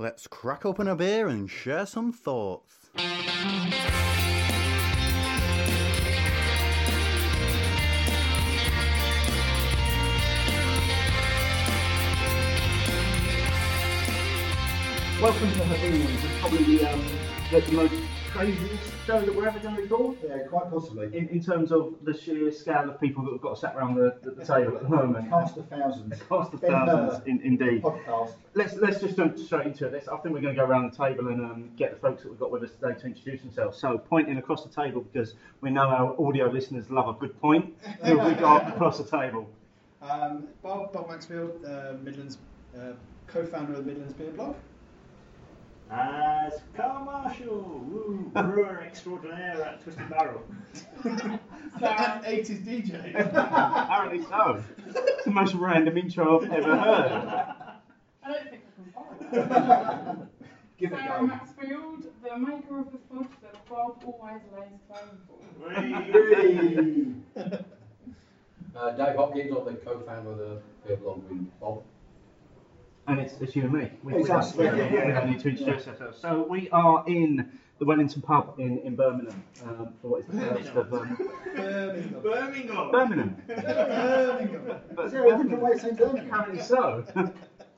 Let's crack open a beer and share some thoughts. Welcome to Hopinions. It's probably the, um, the most craziest show that we're ever going to record. Yeah, quite possibly. In, in terms of the sheer scale of people that have got sat around the, the, the table at the moment. Past the thousands. Past the Ben thousands, in, indeed. Podcast. Let's let's just jump straight into it. Let's, I think we're going to go around the table and um, get the folks that we've got with us today to introduce themselves. So pointing across the table because we know our audio listeners love a good point. Who have we got across the table? Um, Bob, Bob Maxfield, uh, Midlands, uh, co-founder of the Midlands Beer Blog. As Carl Marshall, woo, brewer extraordinaire at Twisted Barrel. and 80s DJ. Apparently so. It's the most random intro I've ever heard. I don't think I can follow it. Give it a Sarah go. Maxfield, the maker of the food that Bob always lays claim for. Whee! Uh, Dave Hopkins, I'm the co-founder of the beer blog with Bob. And it's, it's you and me. We, It's we don't- us, yeah, yeah, we don't need to introduce ourselves. So we are in the Wellington pub in, in Birmingham um, for what is the first of um, Birmingham. Birmingham! Birmingham. Birmingham. But Is there a different way of saying Birmingham? apparently so.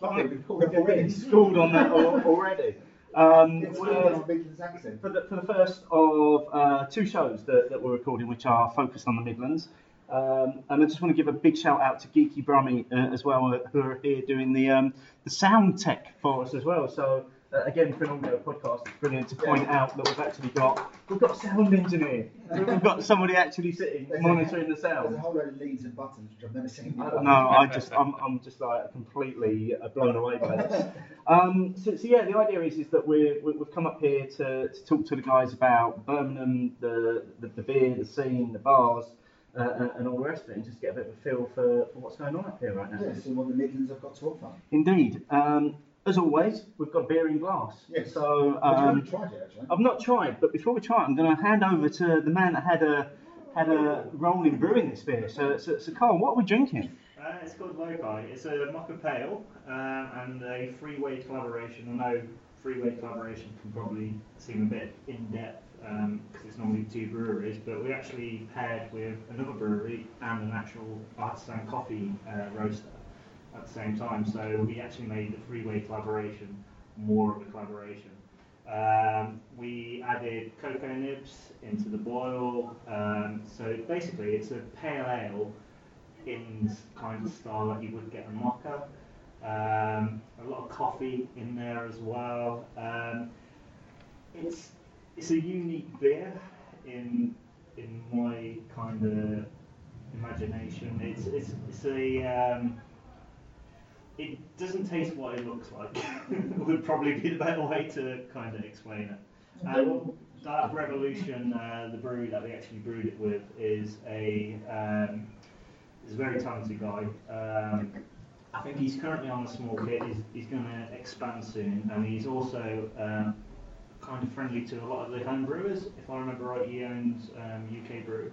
Lovely, we've called it We're already. getting schooled on that already. Um, It's we're- called on Midlands accent. for the, for the first of uh, two shows that, that we're recording, which are focused on the Midlands. Um, and I just want to give a big shout out to Geeky Brummy uh, as well, uh, who are here doing the um, the sound tech for us as well. So uh, again, for an audio podcast, it's brilliant to point out that we've actually got we've got a sound engineer. We've got somebody actually sitting There's a- monitoring the There's sound. a whole load of leads and buttons which I've never seen I before. don't. I just, I'm, I'm just like completely uh, blown away by this. Um, so, so yeah, the idea is, is that we're, we- we've come up here to, to talk to the guys about Birmingham, the, the, the beer, the scene, the bars, uh, and, and all the rest of it, and just get a bit of a feel for, for what's going on up here right now. Yeah, see what the Midlands have got to offer. Indeed. Um, as always, we've got beer in glass. Yes. So But you um, haven't tried it actually. I've not tried, but before we try, it, I'm going to hand over to the man that had a had a role in brewing this beer. So, so, so Carl, what are we drinking? Uh, it's called Loci. It's a mocha pale um, and a freeway collaboration. I know freeway collaboration can probably seem a bit in depth because it's normally two breweries, but we actually paired with another brewery and an actual artisan coffee uh, roaster at the same time. So we actually made the freeway collaboration more of a collaboration. Um, we added cocoa nibs into the boil. Um, so basically, it's a pale ale in s- kind of style that you would get a mocha. Um, a lot of coffee in there as well. Um, it's it's a unique beer in in my kind of imagination. It's it's it's a um, it doesn't taste what it looks like. would probably be the better way to kind of explain it. And that Revolution, uh, the brewery that we actually brewed it with, is a um, is a very talented guy. Um, I think he's currently on a small kit. He's, he's going to expand soon, and he's also um, kind of friendly to a lot of the home brewers. If I remember right, he owns um, UK Brew,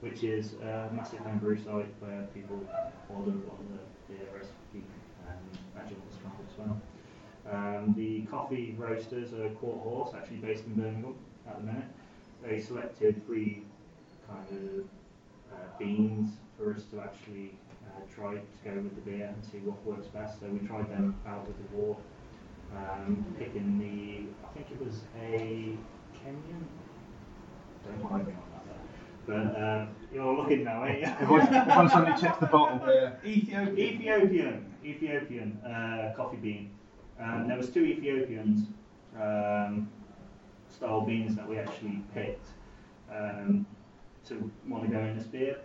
which is a massive home brew site where people order a lot of the beer recipe all the stuff as well. Um, the coffee roasters are Quarter Horse, actually based in Birmingham at the minute. They selected three kind of uh, beans for us to actually uh, try to go with the beer and see what works best. So we tried them out with the war, um, picking the, I think it was a Kenyan. Don't mind me on that. But uh, you're looking now, ain't you? Everyone, everyone suddenly checks the bottle. Yeah. Ethiopia. Ethiopian, Ethiopian uh, coffee bean. Um, there was two Ethiopians um, style beans that we actually picked um, to want to go in this beer.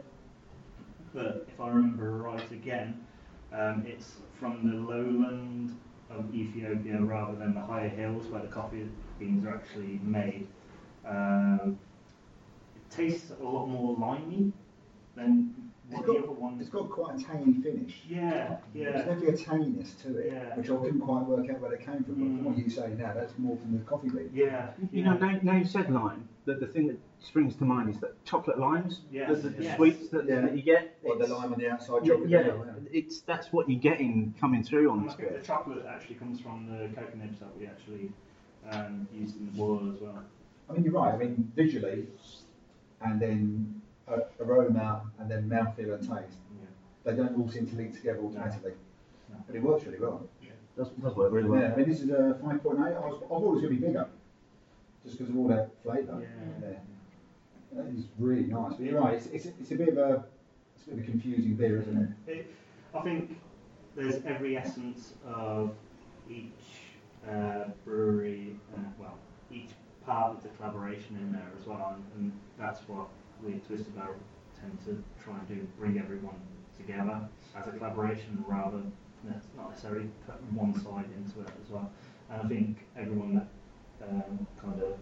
But if I remember right again, um, it's from the lowland of Ethiopia rather than the higher hills where the coffee beans are actually made. Um, it tastes a lot more limey than one It's the got, other ones. it's got quite a tangy finish. Yeah, yeah. There's yeah. definitely a tanginess to it, Yeah. which I couldn't quite work out where they came from. But Mm. from what you say now, that's more from the coffee bean. Yeah. You yeah. know, now, now you said lime, the, the thing that springs to mind is that chocolate limes, Yes, the, the, the yes. sweets that, Yeah. that you get. Or the lime on the outside, Yeah, chocolate. yeah, as well, it's that's what you're getting coming through on And I this think the chocolate actually comes from the cocoa nibs that we actually um, used in the boil as well. I mean, you're right. I mean, visually, and then uh, aroma, and then mouthfeel and taste. Yeah. They don't all seem to link together automatically. No. But it works really well. Does, does work really well. Yeah, I mean, this is a 5.8. I, was, I thought it was going to be bigger, just because of all that flavour. Yeah. That is really nice. But you're right. It's, it's, it's a bit of a it's a bit of a confusing beer, isn't it? It, I think there's every essence of each uh, brewery, uh, well, each part of the collaboration in there as well, and, and that's what we at Twisted Barrel tend to try and do, bring everyone together as a collaboration rather than not necessarily putting one side into it as well. And I think everyone that um, kind of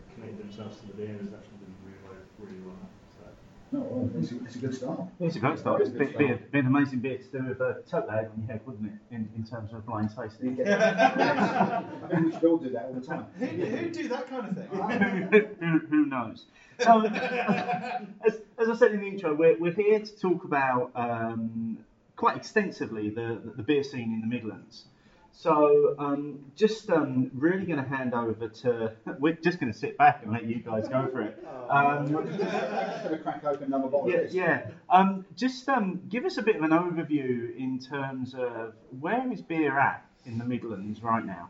themselves to the beer has actually done really well. Really well so. No, well, it's, a, it's a good start. It's a great start. It's It's a be, good be, start. be an amazing beer to do with a tote bag on your head, wouldn't it? In, in terms of blind tasting. get- I think we should all do that all the time. Who, who do that kind of thing? who, who knows? So, as, as I said in the intro, we're, we're here to talk about um, quite extensively the, the, the beer scene in the Midlands. So, um, just um, really going to hand over to. We're just going to sit back and let you guys go for it. I'm Um, just going to crack open another bottle yeah, yeah. Um, just um, give us a bit of an overview in terms of where is beer at in the Midlands right now.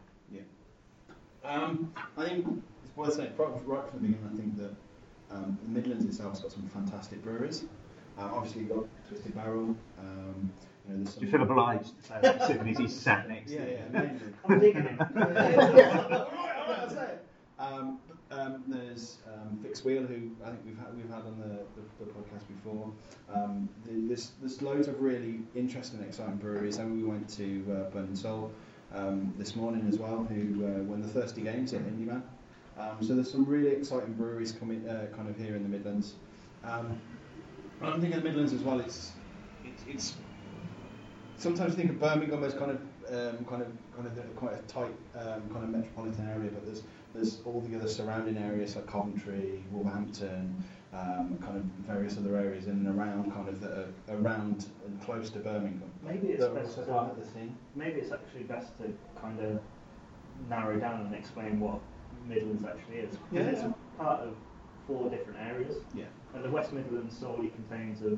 Um, I think it's worth saying right, right from the beginning. I think that um, the Midlands itself has got some fantastic breweries. Um, obviously, you've got Twisted Barrel. You know, Do you feel obliged to say that, considering as he's sat next Yeah, to you? yeah, mainly. I'm digging it. all right, all right, I'll say it. Um, um, there's um, Fixed Wheel, who I think we've had, we've had on the, the, the podcast before. Um, the, there's, there's loads of really interesting and exciting breweries. And we went to uh, Burning Soul um, this morning as well, who uh, won the Thirsty Games at Indy Man. Um, so there's some really exciting breweries coming uh, kind of here in the Midlands. Um, I think in the Midlands as well, it's, it's, it's sometimes think of Birmingham as kind of um, kind of kind of the- quite a tight um, kind of metropolitan area, but there's there's all the other surrounding areas like Coventry, Wolverhampton, um, kind of various other areas in and around kind of that are around and close to Birmingham. Maybe it's that are best to, part of the scene. maybe it's actually best to kind of narrow down and explain what Midlands actually is. Because Yeah, it's yeah. part of four different areas. Yeah. And the West Midlands solely contains of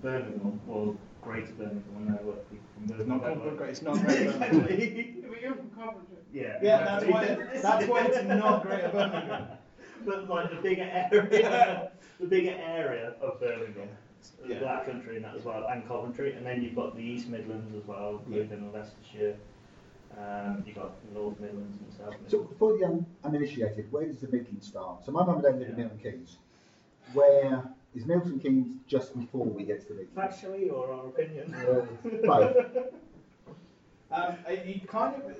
Birmingham, or Greater Birmingham, I know what people from It's not don't great. It's not great. Birmingham. But you're from Coventry. Yeah, yeah, that's why. exactly. That's why it's not Greater Birmingham. but like the bigger area, the bigger area of Birmingham, Yeah. Black Country and that as well, and Coventry, and then you've got the East Midlands as well, Yeah. including Leicestershire. Um, you've got North Midlands and South Midlands. So Midlands. for the un- uninitiated, where does the Midlands start? So my mum and dad live in Yeah. Milton Keynes. Where is Milton Keynes just before we get to the Midlands? Factually or our opinion? Uh, both. Um, it- you kind of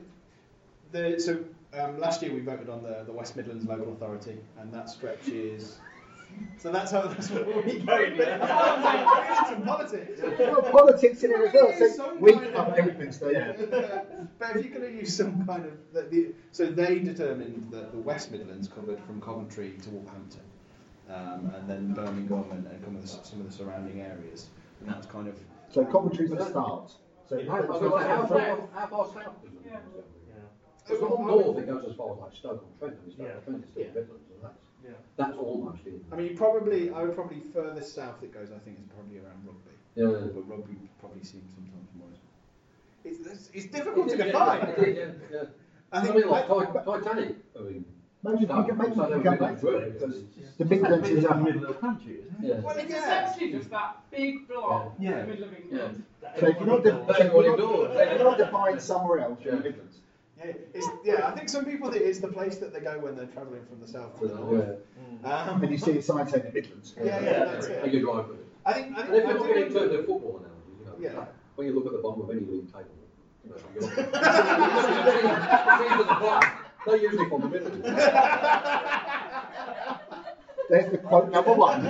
the so um, last year we voted on the, the West Midlands local authority, and that stretches. So that's how that's what we're going with. some politics. Well, politics in it as well. So we kind of- cover everything, Steve. but if you're going to use some kind of the, the, so they determined that the West Midlands covered from Coventry to Wolverhampton, um, and then Birmingham and, and some, of the, some of the surrounding areas, and that was kind of So Coventry's the start. So How, so- how, far, how far south does it Yeah. go? Yeah. It's not north, it goes as far as like Stoke on Trent, and Stoke Yeah. on Trent is still Yeah. Midlands, and that's, Yeah. that's almost in. I mean, you probably I would probably furthest south it goes. I think is probably around Rugby. Yeah. But rugby probably seems sometimes more. It's, it's, it's difficult to define. yeah, yeah, yeah. I I mean, like I- Titanic. I mean, maybe you can, maybe you can they come were back to it because the Midlands is in the a middle of the country, isn't it? yeah. Well, It's yeah. essentially just that big block Yeah. in the middle of England. So if you're not, de- so if you're not, if you're not defined somewhere else, you're in the Yeah. Midlands. Yeah, it's, yeah, I think some people think it's the place that they go when they're travelling from the south to the north. Yeah. Um, And you see a sign saying the Midlands. yeah, yeah, that's And you drive with it. I think, I And think, if I you're looking do- in terms of football analogies, you know, Yeah. when you look at the bottom of any league table, you know, you're teams at the bottom, they're usually from the Midlands. There's the quote number one.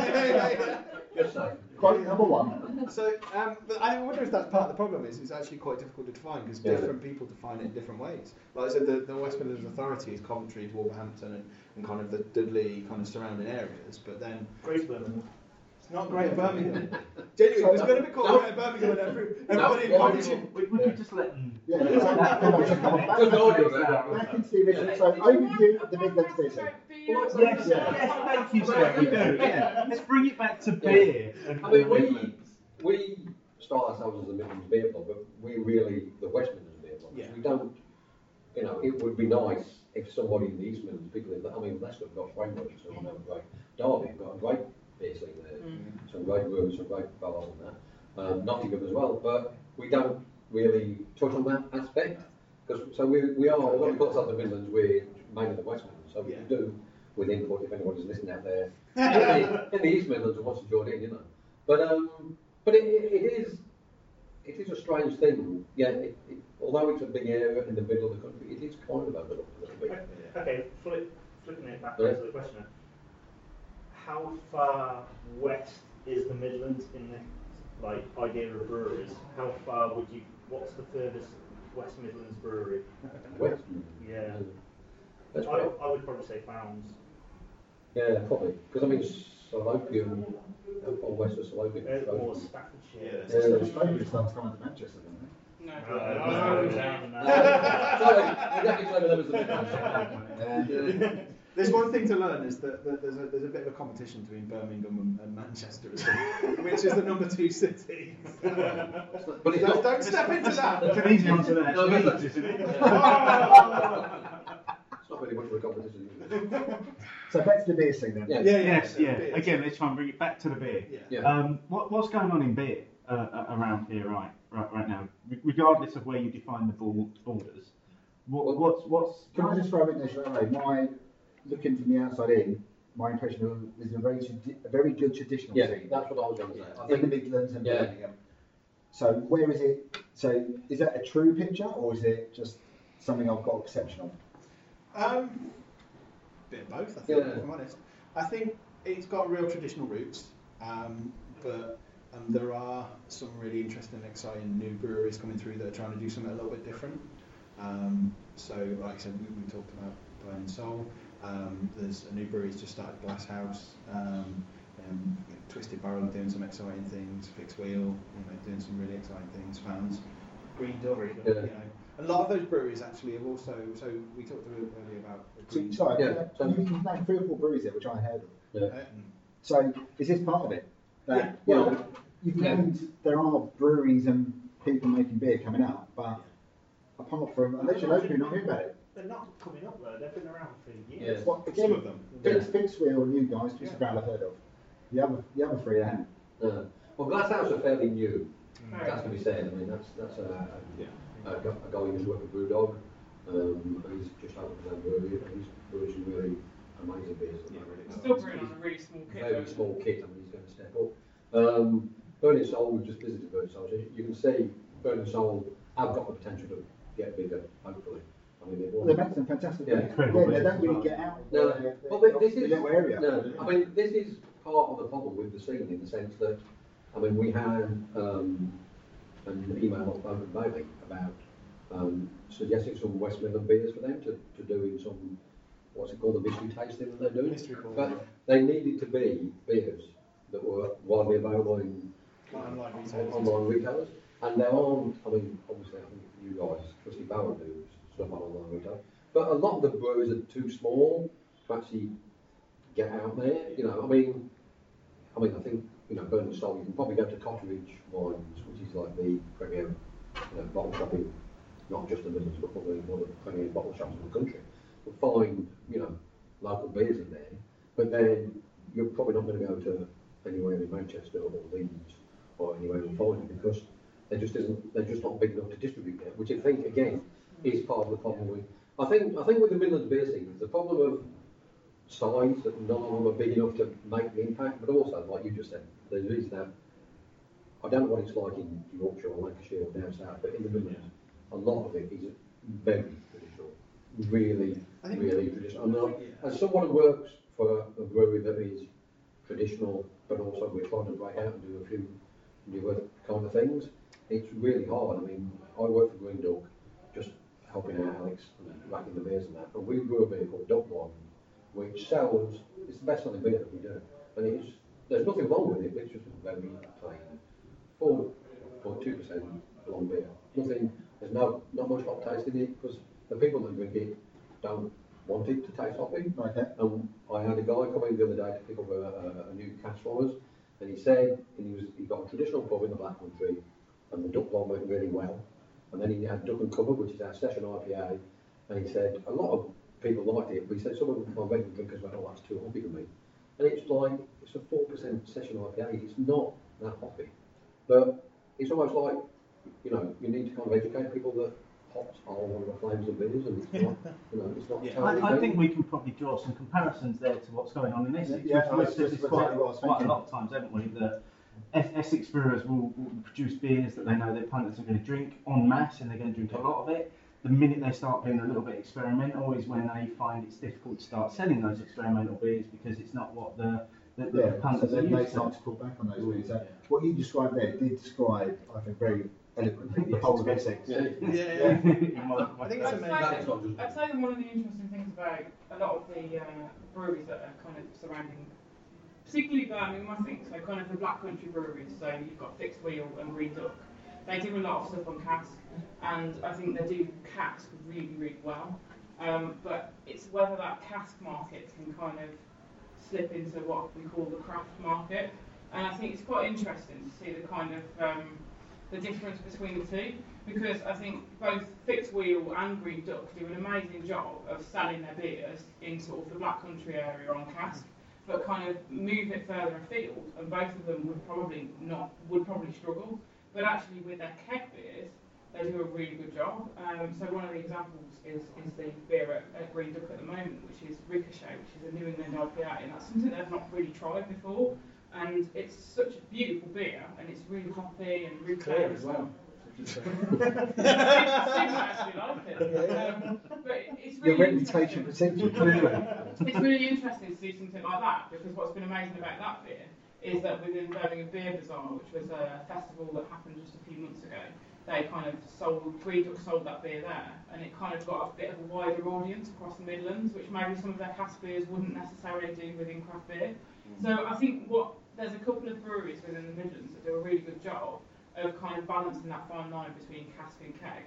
Just saying. Quote number one. So, um, but I wonder if that's part of the problem. Is it's actually quite difficult to define because Yeah. different people define it in different ways. Like I said, the, the West Midlands Authority is Coventry, Wolverhampton, and, and kind of the Dudley kind of surrounding areas. But then Great Birmingham. It's not Greater Birmingham. Genuinely, it was going to be called No. Greater Birmingham, and every, No, everybody in why Coventry. not? We, we could just let them. Yeah, so come on, come on, back, Just argue about back into the original. So overview of the Midlands Basin. Yes, Yeah. yes, thank you, sir. We do, yeah. Let's bring it back to beer. And, I mean, we, Midlands. we style ourselves as the Midlands Beer Club, but we really the West Midlands Beer Club. Yeah. We don't, you know, it would be nice if somebody in the East Midlands, people in, I mean, Leicester have got frameworks, so we have a great, Derby have got a great beer scene there, some great brewers, some great fellows on that, um, Nottingham as well, but we don't really touch on that aspect, because, so we, we are, although we call ourselves the Midlands, we're mainly the West Midlands, so we Yeah. do with input if anybody's listening out there in, the, in the East Midlands and wants to join in, you know. But um, but it, it, it is it is a strange thing. Yeah, it, it, although it's a big area in the middle of the country, it is kind of overlooked a little bit. Okay, flip, flipping it back Yeah. to the question. How far west is the Midlands in the like idea of breweries? How far would you? What's the furthest West Midlands brewery? West. Yeah. That's I. I would probably say Fownes. Yeah, probably because I mean Salopian, how far west of Salopian? Uh, more Staffordshire. Yeah, So the Australian starts coming to Manchester, doesn't it? No. No. no, down that. Sorry, you definitely claim them as the Midlands. There's one thing to learn is that, that there's, a, there's a bit of a competition between Birmingham and, and Manchester, as well, which is the number two city. But it's don't, not. don't step into that. It's an easy one to learn. No, It's isn't it? It's not really much of a competition. So back to the beer scene then. Yeah. Yeah, Yes, yeah. beers. Again, let's try and bring it back to the beer. Yeah. Yeah. Um, what, what's going on in beer uh, around here right, right right now, Re- regardless of where you define the borders? What, what's what's Can I just throw in there straight away? My looking from the outside in, my impression of it is a very a very good traditional Yeah, scene that's what I was going to say. I in the Midlands and Yeah. Birmingham. So where is it? So is that a true picture or is it just something I've got a perception of? Um, bit of both, I think, Yeah. if I'm honest. I think it's got real traditional roots, um, but um, there are some really interesting, exciting new breweries coming through that are trying to do something a little bit different. Um, so, like I said, we, we talked about Burning Soul. Um, there's a new brewery that's just started, Glass House. Um, um, Twisted Barrel doing some exciting things. Fixed Wheel, you know, doing some really exciting things. Fownes. Green Duck, you Yeah. know. A lot of those breweries actually have also. So we talked earlier about. the So, Green sorry, Yeah, so- you can name three or four breweries there which I heard of. yeah. Uh, So is this part of it? That, Yeah. you know, you've yeah. named there are breweries and people making beer coming out, but apart from unless you're local, you're not hearing about it. They're not coming up though. They've been around for Yeah. years. Well, some again, of them. Fix, Fix Wheel and you guys, Twisted Yeah. Barrel I've heard of. The other, the other three I haven't. Uh, well, Glasshouse are fairly new. Mm. That's to be said. I mean, that's that's a, Yeah. a, a guy who's worked with Brewdog, um, and he's just opened his own brewery, and he's brewing some really amazing beers. Yeah, really We're still brewing on a really small kit. Very though. small kit. I mean, he's going to step up. Um, Burning Soul, we've just visited Burning Soul. So you can see Burning Soul have got the potential to get bigger, hopefully. I mean, they've Well, they make some fantastic Yeah. beer. Incredible Again, they don't really get out. No, of the- well, the- this is area. No, I mean this is part of the problem with the scene in the sense that, I mean, we had um, an email off Bowman Bailey about um, suggesting some West Midland beers for them to, to do in some what's it called the mystery tasting that they're doing. Mystery ball. But they needed to be beers that were widely available in Online retailers. online retailers, and there aren't. I mean, obviously, I think you guys, Twisty Barrel, do retail, but a lot of the breweries are too small to actually get out there. You know, I mean, I mean, I think you know, Burning Soul. You can probably go to Cotteridge Wines, which is like the premier you know, bottle shop in not just the Midlands, but probably one of the premier bottle shops in the country. You'll find you know local beers in there, but then you're probably not going to go to anywhere in Manchester or Leeds or anywhere in Foley because there just isn't they're just not big enough to distribute yet, which I think again is part of the problem with I think I think with the Midlands beer scene, the problem of size that none of them are big enough to make the impact, but also like you just said, there is that I don't know what it's like in Yorkshire or Lancashire or down south, but in the Midlands, a lot of it is very traditional, really, really traditional. And, uh, Yeah. as someone who works for a brewery that is traditional but also we're trying to break out and do a few newer kind of things. It's really hard. I mean, I work for Green Duck, just helping out Alex and racking the beers and that. But we brew a beer called Duck Blonde, which sells. It's the best selling beer that we do, and it's there's nothing wrong with it. It's just very plain four point two percent blonde beer. Nothing. There's no not much hop taste in it because the people that drink it don't want it to taste hoppy. Okay. And I had a guy come in the other day to pick up a, a, a new cask for us, and he said and he was he got a traditional pub in the Black Country, and the duck blonde went really well. And then he had Duck and Cover, which is our session IPA, and he said a lot of people liked it, but he said some of my regular drinkers went, oh, that's too hoppy for me. And it's like it's a four percent session IPA. It's not that hoppy, but it's almost like you know you need to kind of educate people that hops are one of the flames of beers, and it's not you know it's not. Yeah. totally I, I think we can probably draw some comparisons there to what's going on in Essex. Yeah, We've that's said just this quite, exactly what I was quite a lot of times, haven't we? That Es- Essex brewers will, will produce beers that they know their punters are going to drink en masse and they're going to drink a lot of it. The minute they start being a little bit experimental is when they find it's difficult to start selling those experimental beers because it's not what the, the, the Yeah, so punters are then they used to. start to pull back on those beers. So what you described there did describe, I think, very eloquently the whole of Essex. Yeah. Yeah, yeah. You might- I think I'd it's say, amazing. That's not just- I'd say that one of the interesting things about a lot of the uh, breweries that are kind of surrounding, particularly Birmingham, I think, so kind of the Black Country breweries, so you've got Fixed Wheel and Green Duck, they do a lot of stuff on cask, and I think they do cask really, really well. Um, but it's whether that cask market can kind of slip into what we call the craft market, and I think it's quite interesting to see the kind of um, the difference between the two because I think both Fixed Wheel and Green Duck do an amazing job of selling their beers in sort of the Black Country area on cask, but kind of move it further afield, and both of them would probably not would probably struggle. But actually, with their keg beers, they do a really good job. Um, so one of the examples is, is the beer at, at Green Duck at the moment, which is Ricochet, which is a New England IPA, and that's something they've not really tried before. And it's such a beautiful beer, and it's really hoppy and really Clear clear as well. Super actually like it. But it's Your really reputation you, clearly. It's really interesting to see something like that because what's been amazing about that beer is that within Birmingham Beer Bazaar, which was a festival that happened just a few months ago, they kind of sold, Green Duck sold that beer there, and it kind of got a bit of a wider audience across the Midlands, which maybe some of their cask beers wouldn't necessarily do within craft beer. So I think what there's a couple of breweries within the Midlands that do a really good job of kind of balancing that fine line between cask and keg,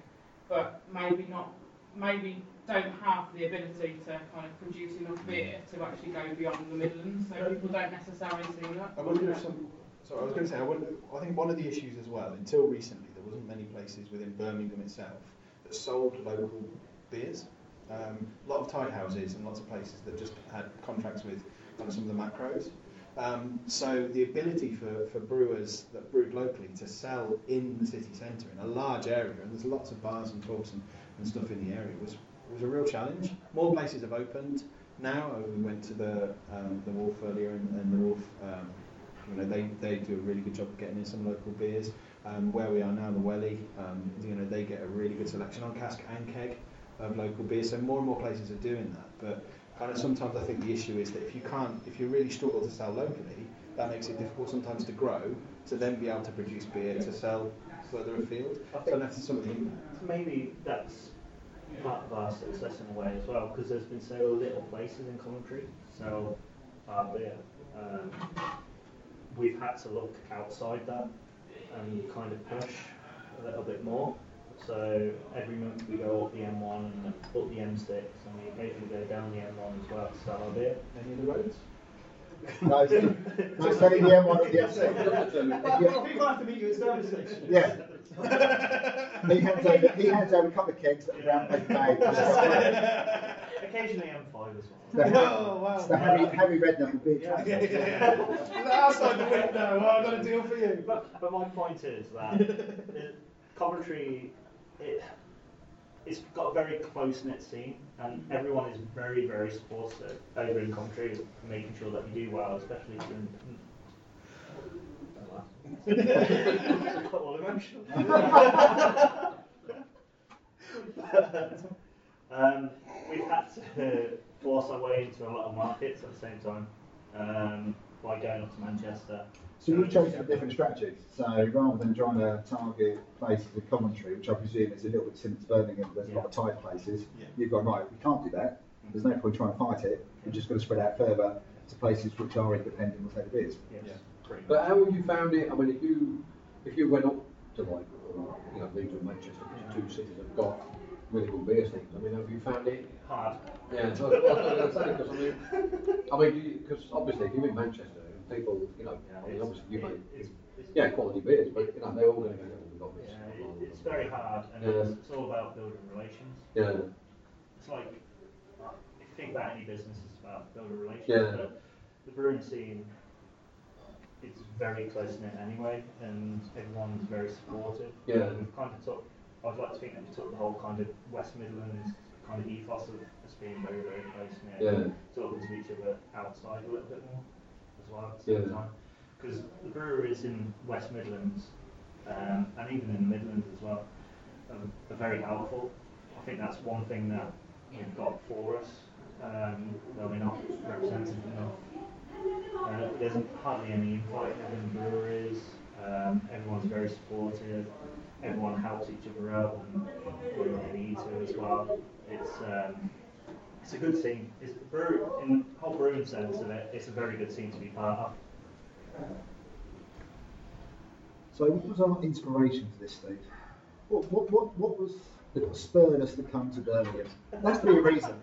but maybe not, maybe don't have the ability to kind of produce enough beer to actually go beyond the Midlands. So people don't necessarily see that. I wonder if some. Sorry, I was going to say. I, wonder, I think one of the issues as well. Until recently, there wasn't many places within Birmingham itself that sold local beers. Um, a lot of tight houses and lots of places that just had contracts with kind of some of the macros. Um, so the ability for, for brewers that brewed locally to sell in the city centre in a large area, and there's lots of bars and pubs and, and stuff in the area, was was a real challenge. More places have opened now. Uh, We went to the um, the Wolf earlier, and, and the Wolf, um, you know, they, they do a really good job of getting in some local beers. Um, where we are now, the Welly, um, you know, they get a really good selection on cask and keg of local beers. So more and more places are doing that. But of sometimes I think the issue is that if you can't, if you really struggle to sell locally, that makes it difficult sometimes to grow to then be able to produce beer to sell further afield. I So that's something. maybe that's part of our success in a way as well, because there's been so little places in Coventry sell our beer. Um, we've had to look outside that and kind of push a little bit more. So every month we go up the M1 and up the M6, and we occasionally go down the M1 as well to sell our beer. Any of the roads? No, it's, no, the M1 or the M6. People have to meet you at service station. Yeah. He hands over, he hands over a couple of kegs that are round big bag. Occasionally M5 as The, well. Oh, wow. it's the Harry, Harry Redknapp of beer Yeah, trade. yeah, yeah. Outside the window, well, I've got a deal for you. But, but my point is that it- Coventry, it, it's got a very close knit scene, and everyone is very, very supportive over in Coventry, for making sure that you do well, especially um, we've had to force our way into a lot of markets at the same time. Um, by going up to Manchester. So you've chosen a different strategy. So rather than trying to target places with commentary, which I presume is a little bit similar to Birmingham, there's a lot of tight places, Yeah. you've gone, right, we can't do that. There's no point trying to fight it. We're just going to spread out further to places which are independent, we'll say. Yes, Yeah. But how have you found it? I mean, if you if you went up to like you know Leeds and Manchester, which are two cities that have got really good beer scenes. I mean, have you found it? Hard. Yeah, so that's what I was going to say because I mean, I mean, because obviously if you're in Manchester, people, you know, I mean, it's- obviously you make it's, it's, yeah quality beers, but you know they're all going to go, we've got this. yeah, it, it's very hard, and Yeah. it's, it's all about building relations. Yeah, It's like if you think about any business, it's about building relations. Yeah. But the brewing scene is very close knit anyway, and everyone's very supportive. Yeah. And we've kind of took. I'd like to think that we took the whole kind of West Midlands kind of ethos of us being very very close knit. Yeah. Talking to each other outside a little bit more as well at the same Yeah. time. Because the breweries in West Midlands, um, and even in the Midlands as well, are, are very helpful. I think that's one thing that we've got for us. Um, that we're not represented enough. Uh, there's hardly any infighting within the breweries. Um, everyone's very supportive. Everyone helps each other out and when they need to as well. It's um, it's a good scene. It's brew in the whole brewing sense of it. It's a very good scene to be part of. So what was our inspiration for this, Steve? What, what, what, what was that spurred us to come to Birmingham? There has to be a reason.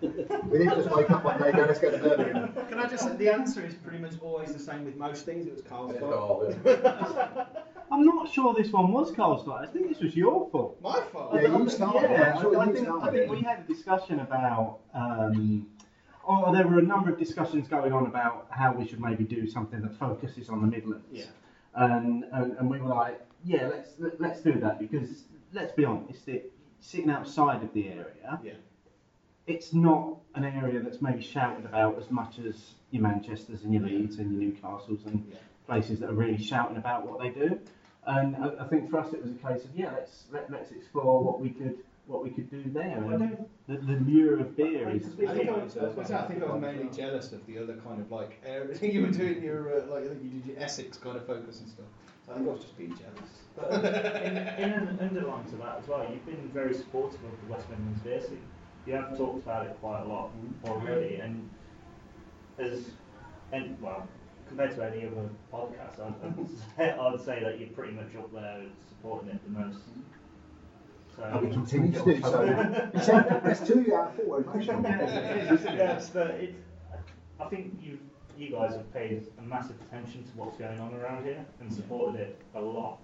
We didn't just wake up one day and go, let's go to Birmingham. Can I just say, the answer is pretty much always the same with most things. It was Carl's Yeah, fault. Carl, I'm not sure this one was Carl's fault. I think this was your fault. My fault. Yeah, you started. Yeah, I'm sure I, I think, I think we had a discussion about. Um, oh, there were a number of discussions going on about how we should maybe do something that focuses on the Midlands. Yeah. And, and, and we were like, yeah, let's let, let's do that because let's be honest, it, sitting outside of the area, Yeah. it's not an area that's maybe shouted about as much as your Manchesters and your Leeds and your Newcastles and Yeah. places that are really shouting about what they do. And I, I think for us it was a case of yeah, let's let, let's explore what we could what we could do there. I And the, the lure of beer is. I think I was, I was I think I was mainly jealous of the other kind of like areas you were doing your uh, like I think you did your Essex kind of focus and stuff. So I think I was just being jealous. But in, in an underline to that as well, you've been very supportive of the West Midlands beer scene. You have talked about it quite a lot already, and as and well compared to any other podcast, I'd, I'd, say, that you're pretty much up there supporting it the most. So And we uh, continue to do so. There's two out of four emotional. yes, but. I think you you guys have paid a massive attention to what's going on around here and supported it a lot.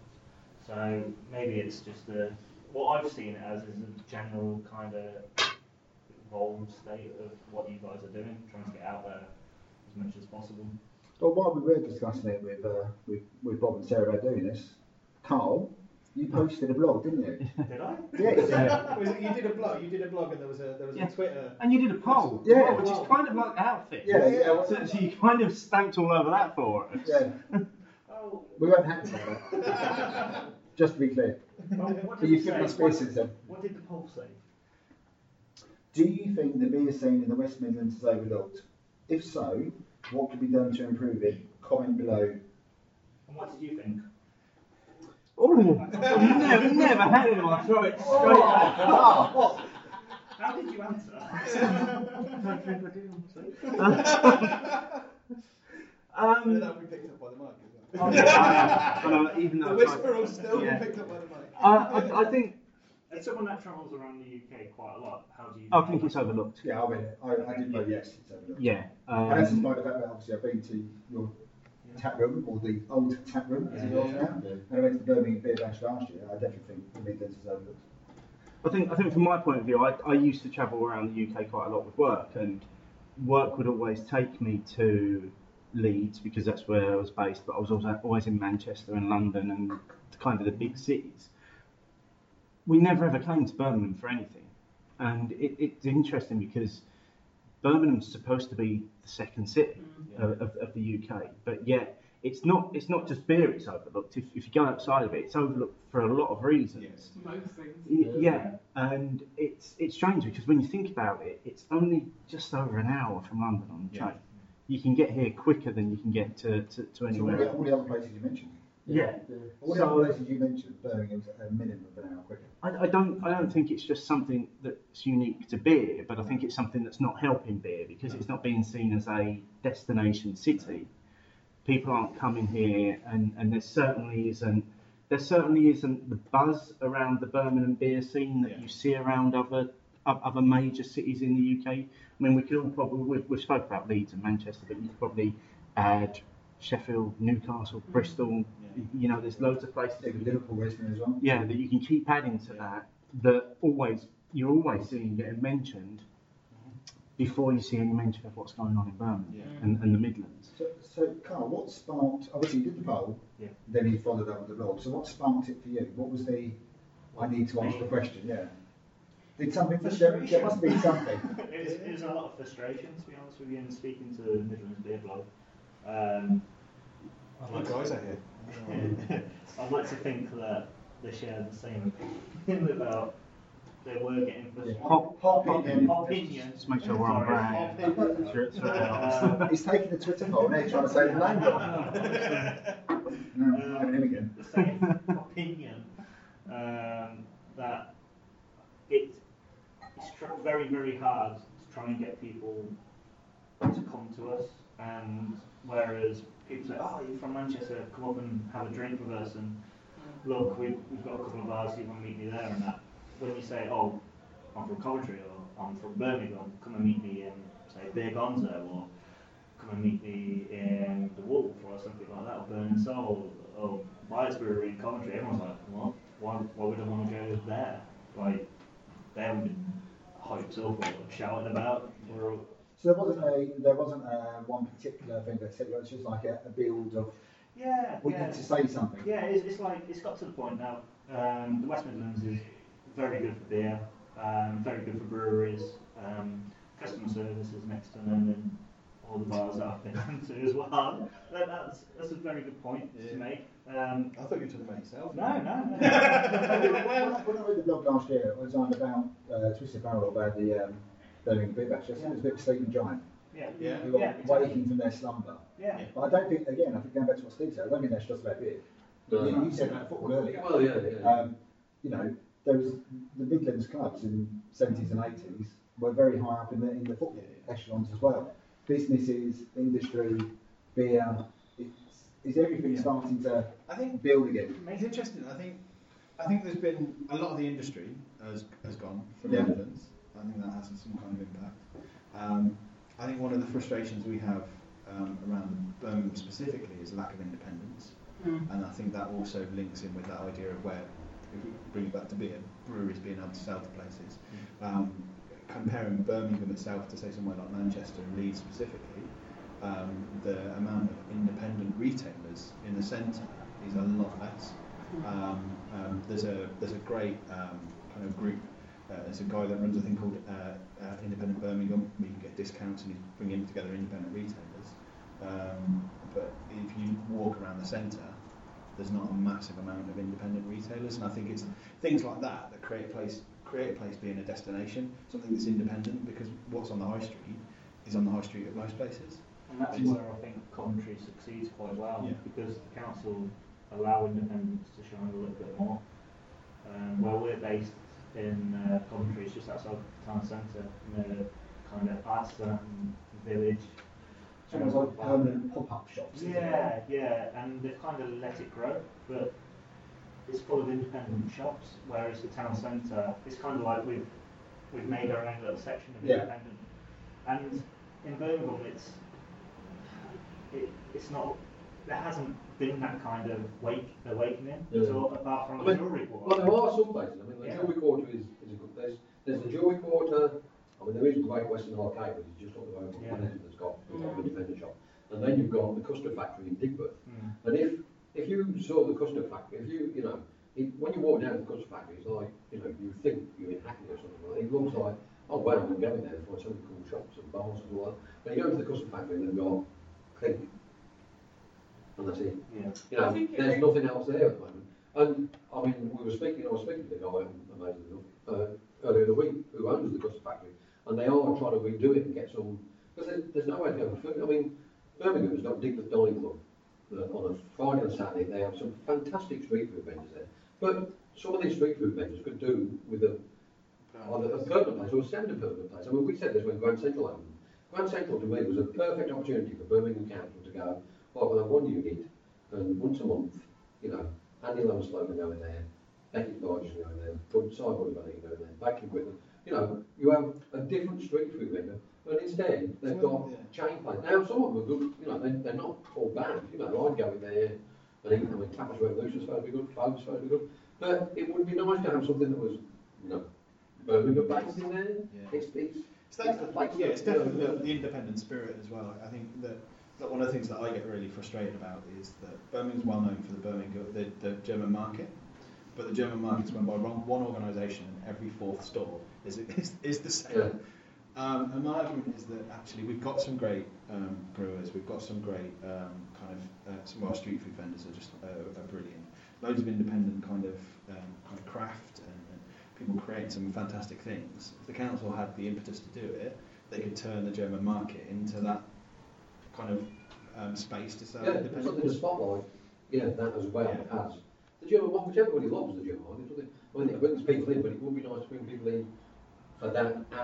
So maybe it's just a what I've seen it as is a general kind of evolved state of what you guys are doing, trying to get out there as much as possible. Well, while we were discussing it with, uh, with, with Bob and Sarah about doing this, Carl, you posted a blog, didn't you? Did I? Yes. Yeah. Was it, you did a blog. You did a blog, and there was a there was Yeah. a Twitter. And you did a poll, as Yeah. well, which is kind of like outfit. Yeah, yeah. So, so you kind of stamped all over that for us. Yeah, Oh, we weren't happy about that. Just to be clear. well, what But did you've it given say? us then. What did the poll say? Do you think the beer scene in the West Midlands is overlooked? If so, what could be done to improve it? Comment below. And what did you think? Oh, I've never, never had anyone throw it straight back. Ah, How did you answer? Don't think I did, um, that'll be picked up by the mic. As oh, well. yeah, but, uh, even the though whisper I, will still yeah. be picked up by the mic. I, I, I think As someone that travels around the UK quite a lot, how do you? I think it's overlooked. yeah, I mean, I, I did vote yes, it's overlooked. Yeah. And that's Um, despite the that obviously I've been to your tap room, or the old tap room, as it Yeah. was now. And I went to the Birmingham Beer Bash last year. I definitely think the Midlands is overlooked. I think I think from my point of view, I, I used to travel around the UK quite a lot with work, and work would always take me to Leeds because that's where I was based. But I was also always in Manchester and London and kind of the big cities. We never ever came to Birmingham for anything, and it, it's interesting because Birmingham's supposed to be the second city mm. of, of, of the UK, but yet it's not. It's not just beer; it's overlooked. If, if you go outside of it, it's overlooked for a lot of reasons. Yes. Most things. Y- Yeah, and it's it's strange because when you think about it, it's only just over an hour from London on the Yeah. train. you can get here quicker than you can get to, to, to So all anywhere the, all the other places you mentioned. Yeah. All the So- other places you mentioned, Birmingham's a minimum of an hour quicker. I, I don't I don't think it's just something that's unique to beer, but I think it's something that's not helping beer because it's not being seen as a destination city. People aren't coming here, and, and there certainly isn't there certainly isn't the buzz around the Birmingham beer scene that Yeah. you see around other other major cities in the UK. I mean, we could all probably we've, we've spoke about Leeds and Manchester, but you could probably add Sheffield, Newcastle, Bristol. Yeah. You know, there's loads of places. Yeah, Liverpool racing as well. Yeah, that you can keep adding to that. That always you're always seeing getting mentioned before you see any mention of what's going on in Birmingham Yeah. and, and the Midlands. So, so Carl, what sparked? Obviously, you did the poll. Yeah. Then you followed up with the blog. So, what sparked it for you? What was the? I need to ask the question. Yeah. Did something? There, there must be something. it, was, it was a lot of frustration, to be honest with you, in speaking to Midlands Beer Blog. Um, I'd My like guys are here. I'd like to think that they share the same opinion about they were getting frustrated. Hot, Hot Opinion. opinion. Just make sure we're on brand. Sure, sure. Um, He's taking the Twitter poll now, he's trying to say the name wrong. No, I'm him again. the same opinion um, that it, it's tr- very, very hard to try and get people to come to us. And whereas people say, oh, you're from Manchester, come up and have a drink with us. And look, we've, we've got a couple of bars, you want to meet me there and that. When you say, oh, I'm from Coventry or I'm from Birmingham, come and meet me in, say, Beer Gonzo or come and meet me in the Wolf or something like that, or Burning Soul or Byatt's Brewery in Coventry. Everyone's like, well, why, why would I want to go there? Like, they haven't been hyped up or shouted about. We're all, So there wasn't a there wasn't a one particular thing that said it was just like a, a build of yeah, we yeah. need to say something. Yeah, it's, it's like it's got to the point now. Um, the West Midlands is very good for beer, um, very good for breweries. Um, customer service is next to none in all the bars that I've been to as well. That, that's that's a very good point Yeah. to make. Um, I thought you were talking about yourself. no, no, no. when, I- when I read the blog last year, it was on about uh, Twisted Barrel about the um, Birmingham Beer Bash. I think it was a bit of Sleeping Giant yeah, Yeah. who Yeah, are exactly. waking from their slumber. yeah. But I don't think, again, I think going back to what Steve said, I don't think that's just about beer. No. You, you said about football earlier. Well, yeah, yeah. Um, you know, there was the Midlands clubs in 70s and 80s were very high up in the in the football Yeah, echelons as well. Businesses, industry, beer, it's, is everything Yeah. starting to I think build again? It's interesting. I think I think there's been a lot of the industry has, has gone from Yeah. the Midlands. I think that has some kind of impact. Um, I think one of the frustrations we have um, around Birmingham specifically is lack of independence, and I think that also links in with that idea of where, if we bring it back to beer, breweries being able to sell to places. Um, comparing Birmingham itself to say somewhere like Manchester and Leeds specifically, um, the amount of independent retailers in the centre is a lot less. Um, um, there's a there's a great um, kind of group. Uh, there's a guy that runs a thing called uh, uh, Independent Birmingham. We can get discounts and he's bringing together independent retailers. Um, but if you walk around the centre, there's not a massive amount of independent retailers, and I think it's things like that that create a place create a place being a destination, something that's independent because what's on the high street is on the high street at most places. And that's where I think Coventry succeeds quite well Yeah. because the council allow independence to shine a little bit more. Um, where we're based in uh, Coventry, it's just outside the town centre, in a kind of arts and village. So it's like permanent pop-up shops. Yeah, yeah, and they've kind of let it grow, but it's full of independent shops, whereas the town centre, it's kind of like we've we've made our own little section of Yeah. independent. And in Birmingham, it's it, it's not there hasn't been that kind of wake awakening Yeah. so apart from I the mean, jewellery Well, there are some places. I mean, the Yeah. Jewellery Quarter is, is a good. place. there's the Jewellery Quarter. I mean, there is Great Western Arcade, which is just up the road from Yeah. yeah. that's got a lot independent shop. And then you've got the custard factory in Digbeth. Mm. And if if you saw the custard factory, if you you know, it, when you walk down the custard factory, it's like you know, you think you're in Hackney or something like that. It looks like oh well, I'm going there for so many cool shops and bars and all that. But you go to the custard factory and they've got clink, and that's it. Yeah. You know, I think it there's nothing else there at the moment. And I mean, we were speaking. I was speaking to the guy, amazingly enough, uh, earlier in the week, who owns the custard factory, and they are trying to redo it and get some Because there's, there's no way to go for food. I mean, Birmingham's got Digbeth Dining Club. that on a Friday and Saturday, they have some fantastic street food vendors there. But some of these street food vendors could do with a, either a permanent place or a semi-permanent place. I mean, we said this when Grand Central opened. Grand Central to me was a perfect opportunity for Birmingham Council to go, well, we'll have one unit, and once a month, you know, Andy Lowe's can go in there, Beckett's Barges can go in there, put sideboard bunny can go in there, baking equipment. You know, you have a different street food vendor, but instead they've got Yeah. chain places. Now, some of them are good, you know, they, they're not all bad. You know, I'd go in there and I mean, Tapas Revolution's supposed to be good, Food's supposed to be good, but it would be nice to have something that was, you know, Birmingham based in there. Yeah. It's, it's, It's definitely, yeah, it's definitely the, the independent spirit as well. I think that, that one of the things that I get really frustrated about is that Birmingham's well known for the Birmingham, the, the German market, but the German market's run by one, one organisation and every fourth store is, is, is the same. Yeah. Um, and my argument is that actually we've got some great um, brewers, we've got some great um, kind of, uh, some of our street food vendors are just uh, are brilliant. Loads of independent kind of, um, kind of craft and, and people create some fantastic things. If the council had the impetus to do it, they could turn the German market into that kind of um, space to sell yeah, something to independent. spotlight, yeah, that as well Yeah. as. The German market, which everybody loves the German market. I mean, it brings people in, but it would be nice to bring people in for that and to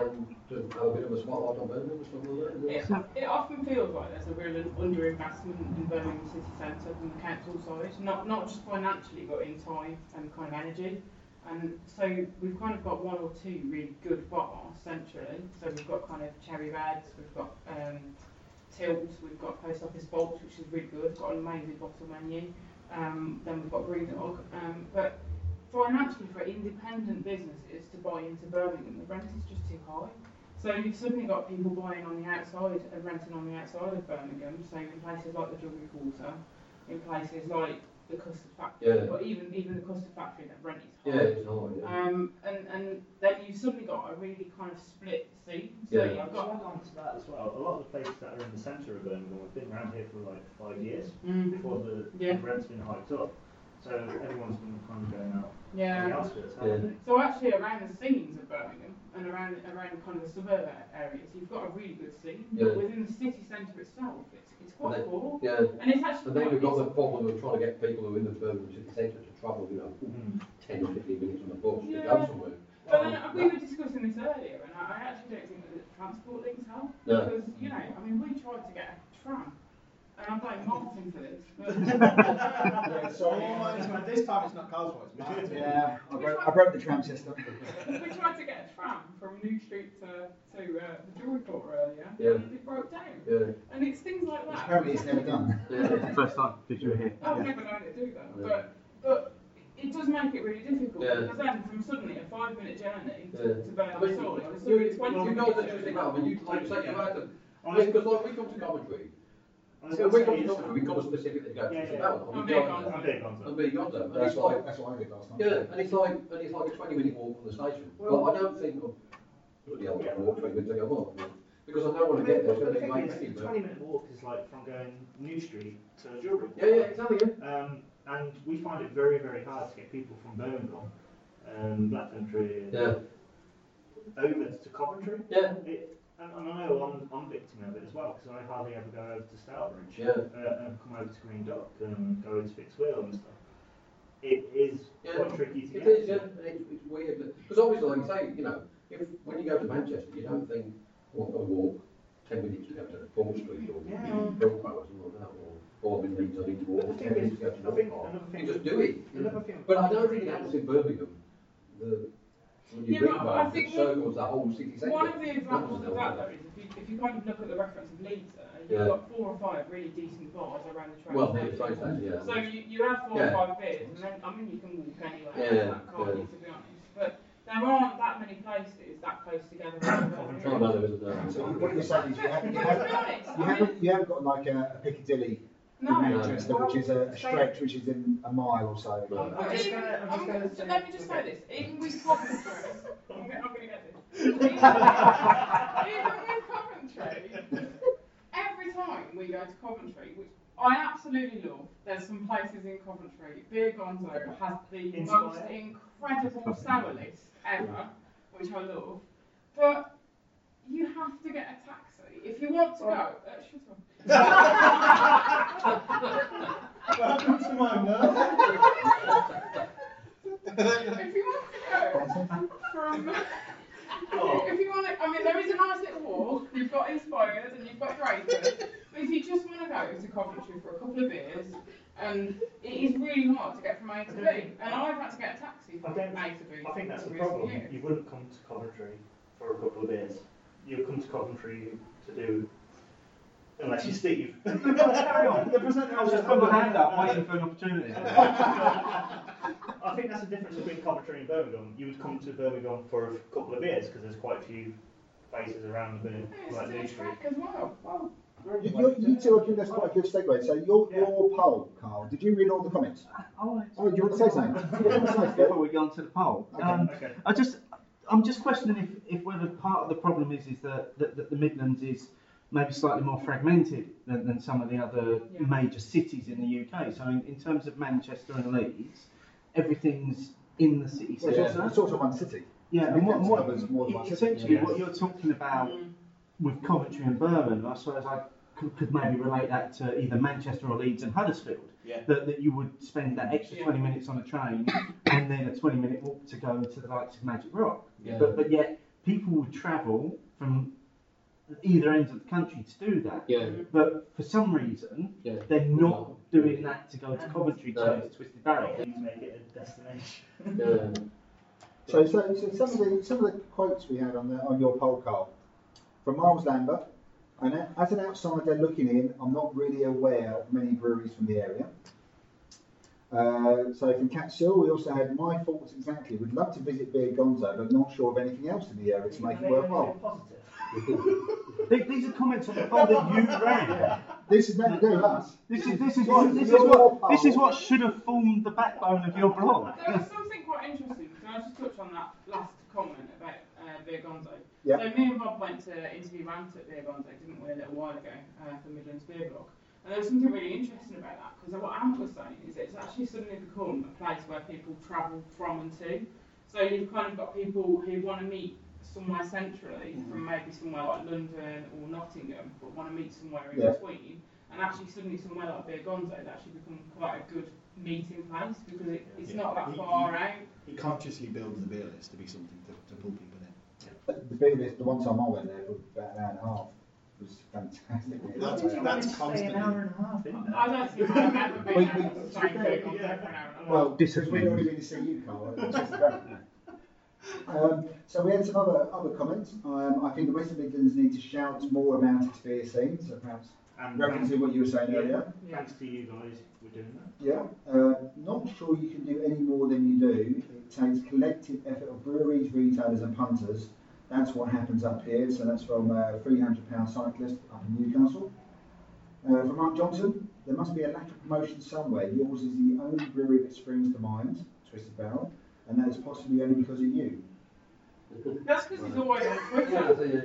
have a bit of a spotlight on Birmingham or something like that. It, it often feels like there's a real underinvestment in Birmingham city centre from the council side, not not just financially but in time and kind of energy. And so we've kind of got one or two really good bars centrally. So we've got kind of Cherry Reds, we've got um, Tilt, we've got Post Office Vaults, which is really good, got an amazing bottle menu. Um, then we've got Brewdog. Um, but financially for independent businesses to buy into Birmingham, the rent is just too high. So you've suddenly got people buying on the outside and renting on the outside of Birmingham. So in places like the Jewellery Quarter, in places like the Custard Factory, Yeah. but even even the Custard Factory, that rent is Yeah, high. it's hard, yeah. Um, and, and then you've suddenly got a really kind of split scene. So Yeah. you've I've got got on to that as well. A lot of the places that are in the centre of Birmingham have been around here for like five years Mm. before the, Yeah. the rent's been hiked up. So everyone's been kind of going out on the yeah. outskirts, haven't? So actually around the scenes of Birmingham and around around kind of the suburb a- areas, you've got a really good scene. Yeah. But within the city centre itself, it's, it's quite And then- Yeah, And it's actually and then quite- we've got the problem of trying to get people who are in the Birmingham city centre to travel, you know, Mm. 10 or 15 minutes on the bus to go somewhere. But then uh, we were discussing this earlier, and I, I actually don't think that the transport links help. No. Because, you know, I mean, we tried to get a tram, and I'm like marketing for this, but Yeah, sorry, but this time it's not Carl's voice. Martin's. Yeah, I broke, I broke the tram system. we tried to get a tram from New Street to, to uh, the jewellery court earlier, Yeah. and it broke down. Yeah, And it's things like that. Apparently it's never done. yeah. First time, did you hear? I've never known it do that, Yeah. but but it does make it really difficult Yeah. because then from suddenly a five minute journey to, Yeah. to I Birmingham mean, Soil, it's you, suddenly 20 you minutes. guys are just I you, like you say, you've had them. Because like we come to Coventry, I was when gonna we come say to it's- we come specifically to go to Yeah, St. yeah. Bell, I'm and big on go I'm big on that. be Gonzo. And That's it's what, I, like, that's what I did last night. yeah, and it's like, and it's like a 20 minute walk from the station. Well, I don't think, oh, bloody hell, I'm going to walk 20 minutes, I go, well, because I know when I get there, it's going to the be thing is, penny, 20 minute walk is like from going New Street to Jewellery. Yeah, yeah, exactly, yeah. Um, and we find it very, very hard to get people from Birmingham, um, Black Country, and Yeah, over to Coventry. yeah, It, and, I know I'm, I'm victim of it as well because I hardly ever go over to Stourbridge Yeah. uh, and come over to Green Duck and go into Fitzwheel and stuff. It is Yeah, quite tricky to it get is, yeah, it's, it's weird, because obviously, like you say, you know, if, when you go to Manchester, you don't think, well, I've to walk 10 minutes to go to Port Street or Yeah. Brookwell or something like that, or, or I need to walk 10 minutes to go to I North Park. You just do it. you know. another thing, But I don't think it happens in Birmingham. The, when you Yeah, bring but I roads, think it circles the whole city centre. One of the examples of that the- though is if you, if you kind of look at the reference of Leeds there, you've Yeah. got four or five really decent bars around the train Well, the station. train station, yeah. So you, you have four Yeah. or five beers, and then I mean you can walk anywhere, Yeah, that can't yeah. to be honest. But there aren't that many places that close together. No, there isn't, no. So what you're saying is you haven't, you to be haven't, you haven't, you haven't got like a, a Piccadilly in no. Manchester, which is a, a stretch which is in a mile or so. No. I'm just Even- gonna- I'm just gonna gonna- let me just say this. Even with Coventry, I'm gonna, get this. Even, even with Coventry, every time we go to Coventry, which I absolutely love, there's some places in Coventry. Beer Gonzo has the Inspire. most incredible sour list ever, which I love. But you have to get a taxi. If you you want to go, uh, shut. Welcome to my world. if you want to go from, if you want to, I mean, there is a nice little walk. You've got Inspired and you've got Drapers. But if you just want to go to Coventry for a couple of beers, and it is really hard to get from A to B, and I've had to get a taxi from A to B. I think that's the problem. years. You wouldn't come to Coventry for a couple of beers. You'll come to Coventry to do, unless you're Steve. Carry on. The presenter I was just has putting my hand up, waiting for an opportunity. I think that's the difference between Coventry and Birmingham. You would come to Birmingham for a couple of beers because there's quite a few places around the Yeah, like New Street. track as well. Well, You, you, you two are giving us quite a good segue. So your Yeah. your poll, Carl. Did you read all the comments? Oh, Oh, do you want to say something? Do you want to say something? before we go on to the poll. Okay. Um, Okay. I just, I'm just questioning if, if whether part of the problem is is that, that, that the Midlands is maybe slightly more fragmented than, than some of the other Yeah. major cities in the UK. So in, in terms of Manchester and Leeds, everything's in the city Well, it's, centre. also, it's also one city. Yeah, So and what, Midlands what, covers more than essentially Yes. what you're talking about mm, with Coventry and Birmingham, I suppose I could, could maybe relate that to either Manchester or Leeds and Huddersfield. Yeah. That, that you would spend that extra Yeah. 20 minutes on a train and then a 20 minute walk to go to the likes of Magic Rock. Yeah. But, but yet people would travel from either ends of the country to do that. Yeah. But for some reason, Yeah. they're not doing that to go to Coventry No. to Twisted Barrel. Please make it a destination. Yeah. So, so, so some of the some of the quotes we had on the on your poll, card from Miles Lambert. And as an outsider looking in, I'm not really aware of many breweries from the area. Uh, so from Cat we also had my thoughts exactly. Would love to visit Beer Gonzo, but not sure of anything else in the area to make it worthwhile. Positive. These, these are comments on the poll that you ran. This is nothing to do with us. This is this is what this is what this is what should have formed the backbone of your blog. There was something quite interesting. Can I just touch on that last comment about uh, Beer Gonzo? Yeah. So me and Bob went to interview Rant at Beer Gonzo, didn't we, a little while ago uh, for Midlands Beer Blog. And there was something really interesting about that because what Ant was saying is it's actually suddenly become a place where people travel from and to. So you've kind of got people who want to meet somewhere centrally mm-hmm. from maybe somewhere like London or Nottingham, but want to meet somewhere in Yeah. between. And actually, suddenly somewhere like Beer Gonzo has actually become quite a good meeting place because it, it's Yeah. not that He- far he- out. He consciously builds the beer list to be something to, to pull people in. The beer list, the one time I went there for about an hour and a half, was fantastic. That's, that's constantly. and a half, didn't I don't think I've ever been We- out we- to the same Beer Gonzo for an hour and a half. Well, because we'd Discipline. already been to see you, Carl. it was just about- um, so we had some other other comments. Um, I think the West Midlands need to shout more about its beer scene. So perhaps And referencing what you were saying Yeah. earlier. Yeah. thanks to you guys, we're doing that. Yeah. Uh, not sure you can do any more than you do. It takes collective effort of breweries, retailers, and punters. That's what happens up here. So that's from a 300 pound cyclist up in Newcastle. Uh, from Mark Johnson, there must be a lack of promotion somewhere. Yours is the only brewery that springs to mind, Twisted Barrel, and that is possibly only because of you. That's because he's always on Yeah, Twitter. so, yeah.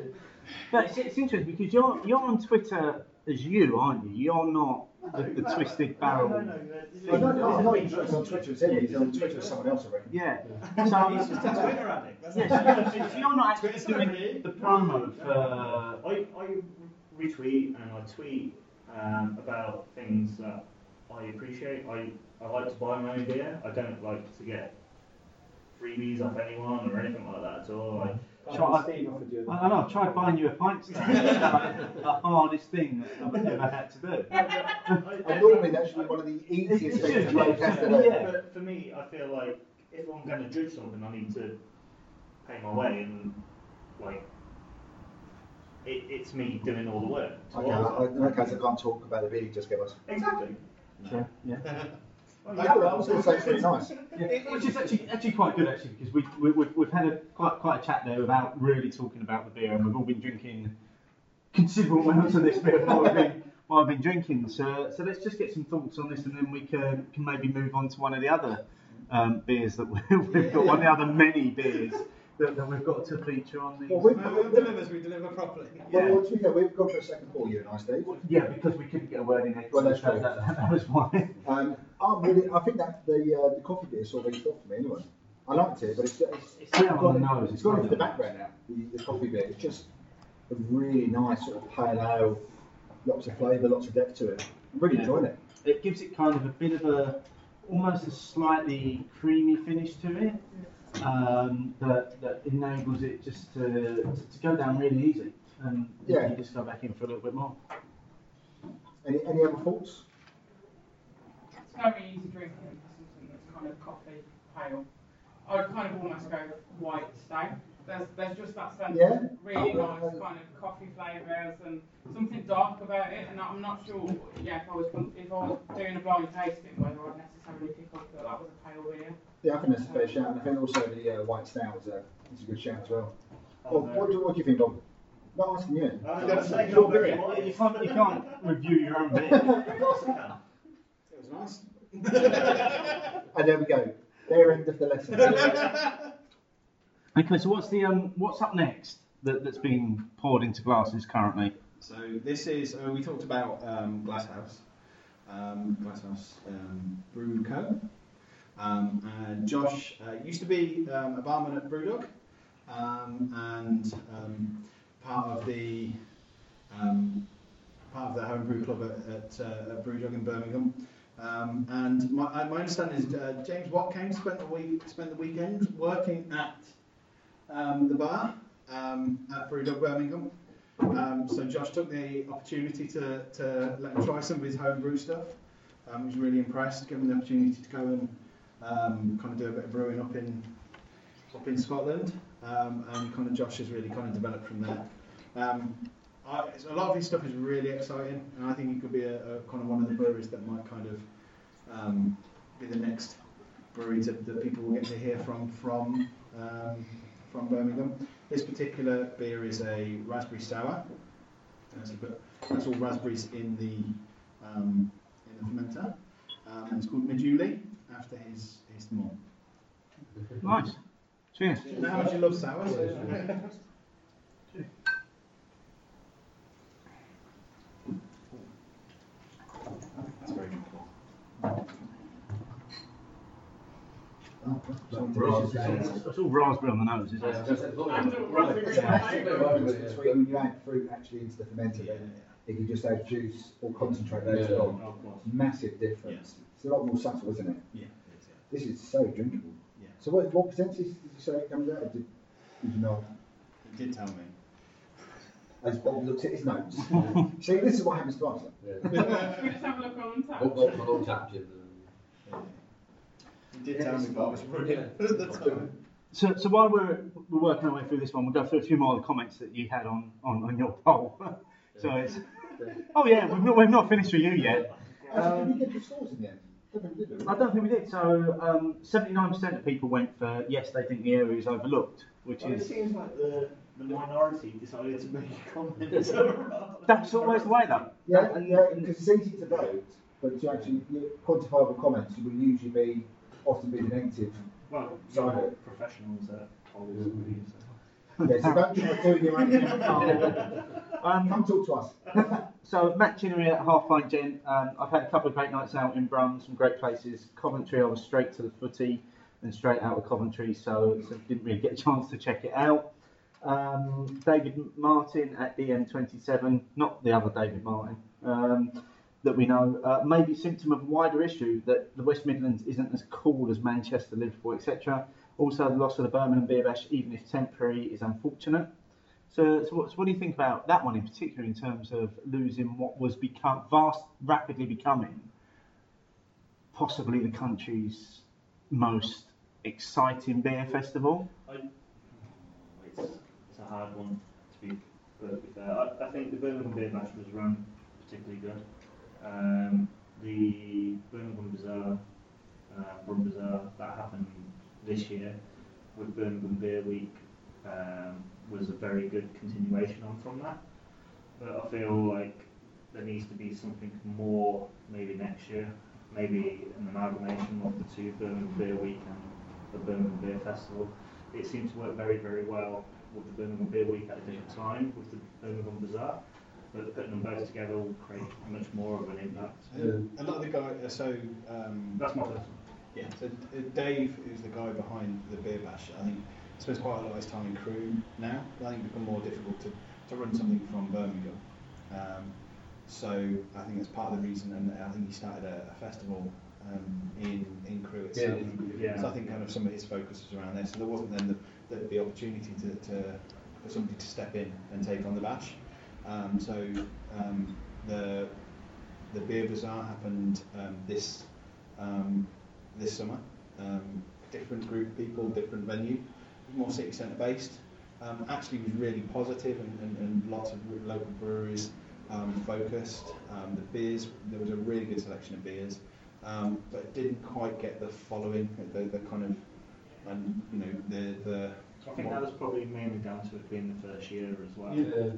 But it's, it's interesting because you're you're on Twitter as you, aren't you? You're not the, the Twisted Barrel. I don't know. I'm not even on Twitter as him. He's on Twitter as someone else, I reckon. Yeah. He's So, just a Twitter addict. That's yeah, so, so you're not actually Twitter doing celebrity. the promo for. I, I retweet and I tweet um, about things that I appreciate. I, I like to buy my own beer. I don't like to get freebies off anyone or anything like that at all. I, Try, I, I don't know. I've tried buying you a pint stand. It's like the hardest thing that I've ever had to do. And normally that should be one of the easiest things to make has do. Yeah. But for me, I feel like if I'm going to do something, I need to pay my way and like it, it's me doing all the work. Okay, I, in that case, I can't talk about the beer you just gave us. Exactly. Sure, yeah. Which is actually actually quite good actually because we, we we've, we've had a quite quite a chat there without really talking about the beer and we've all been drinking considerable amounts of this beer while we've been while I've been drinking. So so let's just get some thoughts on this and then we can can maybe move on to one of the other um, beers that we- we've got one of the other many beers that, that we've got to feature on these. Well, we've, we've, delivers, we deliver properly. well, well, to be fair, we've gone for a second call, you and I, Steve. yeah, because we couldn't get a word in edit. Well, that's so true. that, that was why. Um, I'm really, I think that the uh, the coffee beer sort of really stopped for me anyway. I liked it, but it's, it's, It's down gone, nose, it's it's gone not- into the background now. The, the coffee beer, it's just a really nice sort of pale ale, lots of flavour, lots of depth to it. I'm really Yeah. enjoying it. It gives it kind of a bit of a, almost a slightly creamy finish to it. Um, that, that enables it just to, to, to go down really easy. And Yeah. you just go back in for a little bit more. Any, any other thoughts? It's very easy drinking for something that's kind of coffee pale. I'd kind of almost go white stout. There's, there's just that sense Yeah. of really Oh, nice yeah. kind of coffee flavours and something dark about it. And I'm not sure, yeah, if I was if I was doing a blind tasting, whether I'd necessarily pick up that that was a pale beer. Yeah, I think that's a fair shout. And I think also the uh, white stout is a, is a good shout as well. Oh, Well, what, do, what do you think, Bob? Not asking you. I was going to say, Your not You can't, you can't review your own beer. Of course I can. It was nice. And there we go. There end of the lesson. Okay, so what's the um, what's up next that, that's being poured into glasses currently? So this is uh, we talked about um, Glasshouse, um, Glasshouse um, Brew Co. Um, and Josh uh, used to be um, a barman at Brewdog, um, and um, part of the part of the home brew club at, at, uh, at Brewdog in Birmingham. And my, uh, my understanding is uh, James Watt came spent the week spent the weekend working at the bar at Brewdog Birmingham. Um, so Josh took the opportunity to, to let him try some of his home brew stuff. Um, he was really impressed, given the opportunity to go and um, kind of do a bit of brewing up in up in Scotland. Um, and kind of Josh has really kind of developed from there. Um, I, it's- a lot of his stuff is really exciting, and I think he could be a, a kind of one of the breweries that might kind of um, be the next brewery to, that people will get to hear from from um, from Birmingham. This particular beer is a raspberry sour. That's, a that's all raspberries in the um, in the fermenter. Um, it's called Majuli after his his mom. Nice. Cheers. You know how much you love sours? That's very drinkable. Something. It's all raspberry on the nose, isn't it? Sweet when you add fruit actually into the fermenter, then if you just add juice or concentrate later Yeah. on, massive difference. It's a lot more subtle, isn't it? Yeah, it is, yeah. This is so drinkable. Yeah. So what, what percentage did you say it comes out? Or Did, did you know? It did tell me. As Bob looked at his notes. See, this is what happens to us. Should we just have a look on tap? Up, up, and Untappd. It did tell me, but I was brilliant at the time. So, so while we're, we're working our way through this one, we'll go through a few more of the comments that you had on, on, on your poll. so it's, oh yeah, we've not, we've not finished with you yet. Actually, did we get the scores in the end? I don't think we did, did? I don't think we did. So um, 79% of people went for yes, they think the area is overlooked, which Well, it is seems like the, the minority decided to make a comment. that's always the way though. Yeah, and, yeah, because it's easy to vote, but to actually get quantifiable comments you will usually be often be the negative. Well, So- you're professionals at polls. Yeah, so don't try doing your own. Um, Come talk to us. So Matt Chinnery at Half Pint Gent. Um, I've had a couple of great nights out in Brum, some great places. Coventry, I was straight to the footy and straight out of Coventry, so, so didn't really get a chance to check it out. Um, David Martin at DM27, not the other David Martin, um, that we know, uh, maybe symptom of a wider issue that the West Midlands isn't as cool as Manchester, Liverpool, etc. Also, the loss of the Birmingham Beer Bash, even if temporary, is unfortunate. So, so, what, so what do you think about that one in particular in terms of losing what was become vast, rapidly becoming possibly the country's most exciting beer festival? It's, it's a hard one to be perfectly fair. I, I think the Birmingham Beer Bash was run particularly good. Um, the Birmingham Bazaar, uh, Bazaar, that happened this year with Birmingham Beer Week um, was a very good continuation on from that. But I feel like there needs to be something more maybe next year, maybe an amalgamation of the two Birmingham Beer Week and the Birmingham Beer Festival. It seemed to work very, very well with the Birmingham Beer Week at a different time with the Birmingham Bazaar. But putting them both together will create much more of an impact. A lot of the guy, uh, so um, That's my personal. Yeah, so uh, Dave, is the guy behind the beer bash, I think spends quite a lot of his time in Crewe now. I think it's become more difficult to to run something from Birmingham. Um, so I think that's part of the reason, and I think he started a, a festival um, in in Crewe itself. Yeah. So I think kind of some of his focus was around there. So there wasn't then the, the, the opportunity to, to for somebody to step in and take on the bash. Um, so um, the the beer bazaar happened um, this um, this summer. Um, different group of people, different venue, more city centre based. Um, actually, was really positive and, and, and lots of local breweries um, focused. Um, the beers, there was a really good selection of beers, um, but it didn't quite get the following, the, the kind of, and you know, the the. I think that was probably mainly down to it being the first year as well. Yeah.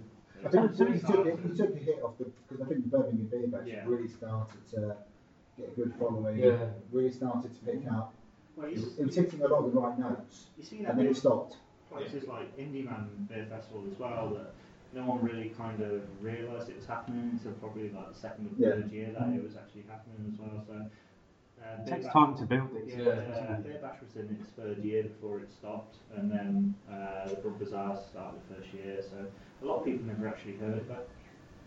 I think he took, he took, he took a hit off the because I think the Birmingham Beer Bash Yeah. really started to get a good following. Yeah. Really started to pick up. Well, It you, was, hitting a lot of the right notes, you see that and then it stopped. places like Indy Man Beer Festival as well that no one really kind of realised it was happening until probably like the second or Yeah. third year that it was actually happening as well. So uh, It takes Bash- time to build it. Yeah, Yeah. uh, Beer Bash was in its third year before it stopped, and then uh, the Brug Bazaar started the first year. So a lot of people never actually heard about, about it.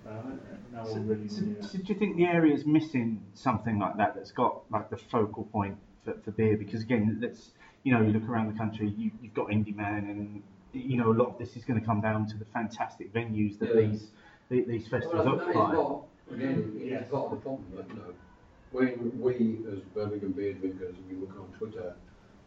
Uh, and No So, really so- uh, so do you think the area is missing something like that that's got like the focal point for, for beer? Because again, let's you know, you look around the country, you, you've got Indy Man, and you know a lot of this is going to come down to the fantastic venues that Yeah. these the, these festivals Well, occupy. part, again, it's Yes. part of the problem, that, you know, when we as Birmingham beer drinkers, we look on Twitter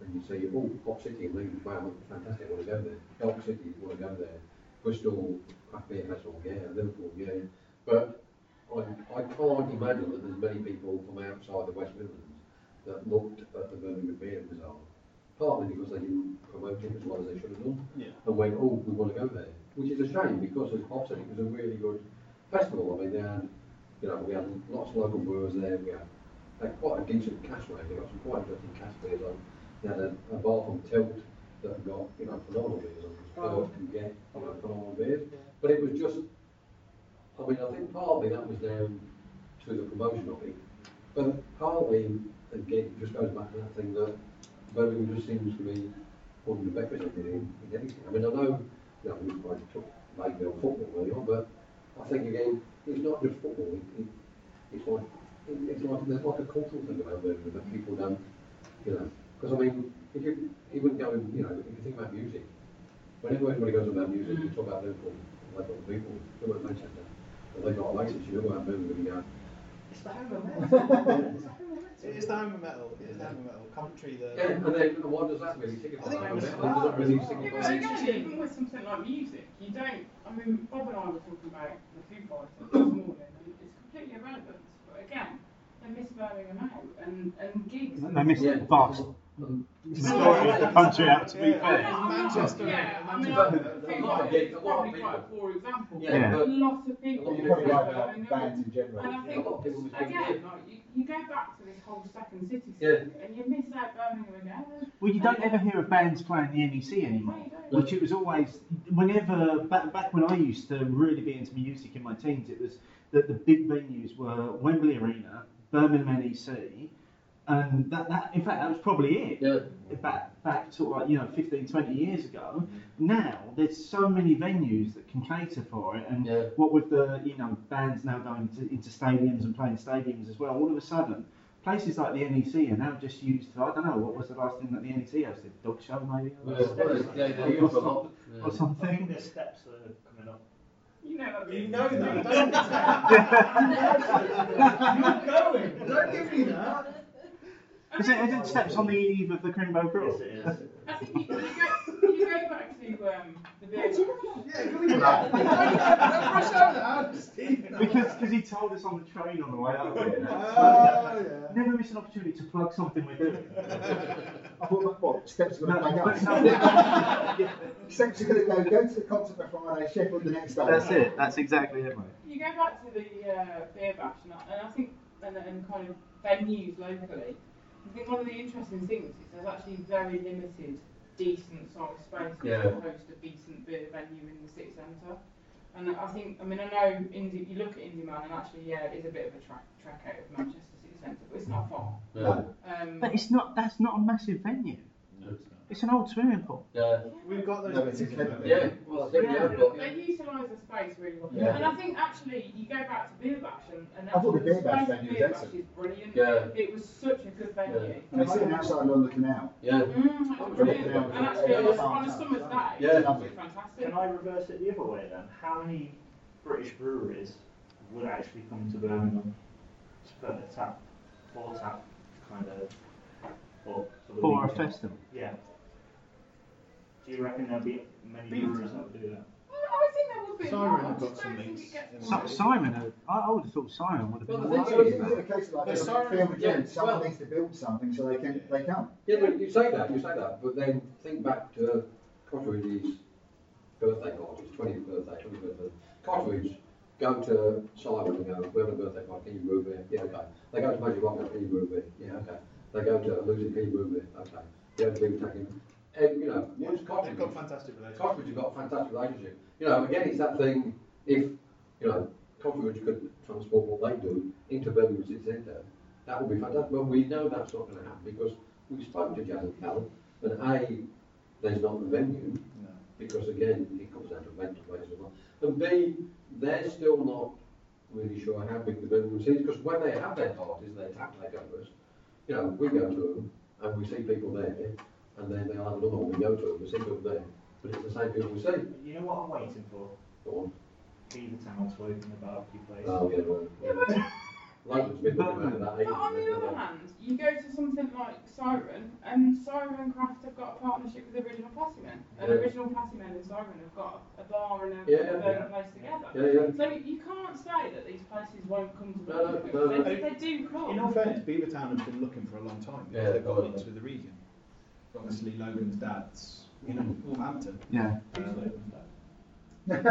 and you say, oh, Pop City, and think, wow, fantastic, I want to go there. Elk City, I want to go there. Bristol, Craft Beer yeah, Liverpool, yeah. But I, I can't imagine that there's many people from outside the West Midlands that looked at the Birmingham Beer Bazaar, partly because they didn't promote it as well as they should have done Yeah. and went, oh, we want to go there, which is a shame because as Bob said, it was a really good festival. I mean, they had, you know, we had lots of local brewers there. We had, had quite a decent cash rate. They got some quite interesting cask beers on. They had a, a bar from Tilt that got, you know, phenomenal beers on. because Tilt can get, you know, phenomenal. But it was just, I mean, I think partly that was down to the promotion of it, but partly, again, it just goes back to that thing that Birmingham just seems to be underrepresented in, in anything. I mean, I know, you know, we quite took maybe on football earlier on, but I think again, it's not just football. It, it, it's like it, it's like there's like a cultural thing about Birmingham that people don't, you know. Because I mean, if you even go, and, you know, if you think about music, whenever anybody goes about music, you talk about Liverpool, like other people, talk about Manchester, and they've got Oasis, you know about Birmingham, you go, It's the home of metal. It is the home of metal. It is the home of metal. Country, the yeah, and then what does that really signify? I think I it was- mean, does that really Yeah, signify? but again, even with something like music, you don't. I mean, Bob and I were talking about the Foo Fighters this morning, and it's completely irrelevant. But again, they're miss Birmingham out, and and gigs. They missed Yeah. the vast majority of the country out. To be Yeah. fair. I'm not- Manchester, Yeah, I mean, Manchester. I A think like, it's a lot of probably quite a poor example. Yeah, Yeah. but but of people. You You miss probably like about bands in general. And I A think, lot of people miss Birmingham. again, like, you, you go back to this whole second city Yeah. thing, and you miss out Birmingham again. Well, you don't ever hear of bands playing the NEC anymore, No, you don't. which it was always. Whenever back back when I used to really be into music in my teens, it was that the big venues were Wembley Arena, Birmingham NEC, and that, that in fact that was probably it. Yeah. Back back sort of like you know 15, 20 years ago. Mm-hmm. Now there's so many venues that can cater for it, and Yeah. what with the you know bands now going to, into stadiums and playing stadiums as well, all of a sudden places like the NEC are now just used for I don't know what was the last thing that the NEC hosted, dog show maybe, Yeah, or, yeah, they use a or I think something. there's steps are coming up. You know that. You know that. Don't Not going. Don't give me that. Is it, is it steps on the eve of the Crimbo Crawl? Yes, it is. I think you, you, go, you go back to um, the beer. Yeah, give me that. Don't rush over that. Because cause he told us on the train on the way up here. Oh, yeah. Never miss an opportunity to plug something we're doing. I thought, what, steps are going to No, play but us? Steps are going to go, go to the concert on Friday, Sheffield the next day. that's it. That's exactly it, mate. You go back to the uh, beer bash, and I, and I think, and, and kind of venues locally. I think one of the interesting things is there's actually very limited decent sized spaces Yeah. to host a decent beer venue in the city centre. And I think, I mean, I know Indy, you look at Indy Man, and actually, yeah, it is a bit of a track, track out of Manchester city centre, but it's not far. No. Um, But it's not. That's not a massive venue. No, it's an old swimming pool. Yeah, We've got those. No, it's particular a- venues. yeah, well, I think we have got, They utilise the space really well. Yeah. And I think actually you go back to Beer Bash and, and I thought the actually Beer Bash space at venue was Beer Bash excellent. is brilliant. Yeah. It was such a good venue. Yeah. And it's sitting outside on the canal. yeah. Mm, it was Brilliant. brilliant. And actually on a, on a summer's day, Yeah. it was fantastic. Can I reverse it the other way then? How many British breweries would actually come to Birmingham to put a tap, four tap kind of, or for the For a festival. Yeah. Do you reckon there'll be many Beaver breweries Town. that would do that? Well, I think there would be Siren have got just some links it gets in more. Si- Simon, I, I would have thought Simon would have Well, been. the Well, thing it's is- it's a case of like, The if siren- film again, yeah, someone well- needs to build something so they can, they come. Yeah, but you say that, you say that, but then think back to Cotteridge's birthday party, his 20th birthday, 20th birthday. Cotteridge go to Simon and go, we're having a birthday party, can you move here? Yeah, okay. They go to Magic Rocket, can you move here? Yeah, okay. They go to Lucy, can you move here? Okay. They go to Big Taking. And, you know, Yeah, once they've got fantastic relations. Cotteridge have got a fantastic relationship. You know, again, it's that thing, if, you know, Cotteridge could transport what they do into Birmingham City Centre, that would be fantastic. But we know that's not going to happen because we spoke to Jazz and Cal, and A, there's not the venue, No. because again, it comes down to rental rates as well. And B, they're still not really sure how big the Birmingham City is, because when they have their parties, and their tap takeovers, you know, we go to them and we see people there, and then they'll have another one, we go to them, we see people there, but it's the same people we see. You know what I'm waiting for? Go on. Beavertown to open a barbecue place. Oh, yeah, well, Yeah, yeah. London's been looking at that eh? But on the hasn't other it? hand, you go to something like Siren, and Siren Craft have got a partnership with Original Patty Men, and Yeah. Original Patty Men and Siren have got a bar and a, Yeah, a yeah, burger yeah. place together. Yeah, yeah. So you can't say that these places won't come to No, no, no, no. They, they do come. In all fairness, Beavertown have been looking for a long time. Yeah, they've got well, links with the region. Obviously, Logan's dad's, you know, Wolverhampton. Yeah. I'll,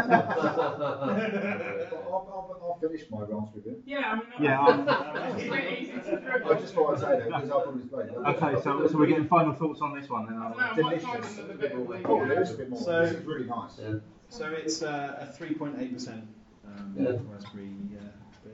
I'll, I'll finish my raspberry bit. Yeah, I mean, Yeah, that's- I'm- it's pretty easy to. I just thought I'd say that because I'll probably explain. Okay, so, so we're getting final thoughts on this one then. Are don't we? know, I might Delicious. find another bit of Oh, there is a bit more. So- this is really nice. Yeah. so it's uh, a 3.8% um, Yeah. raspberry uh, beer.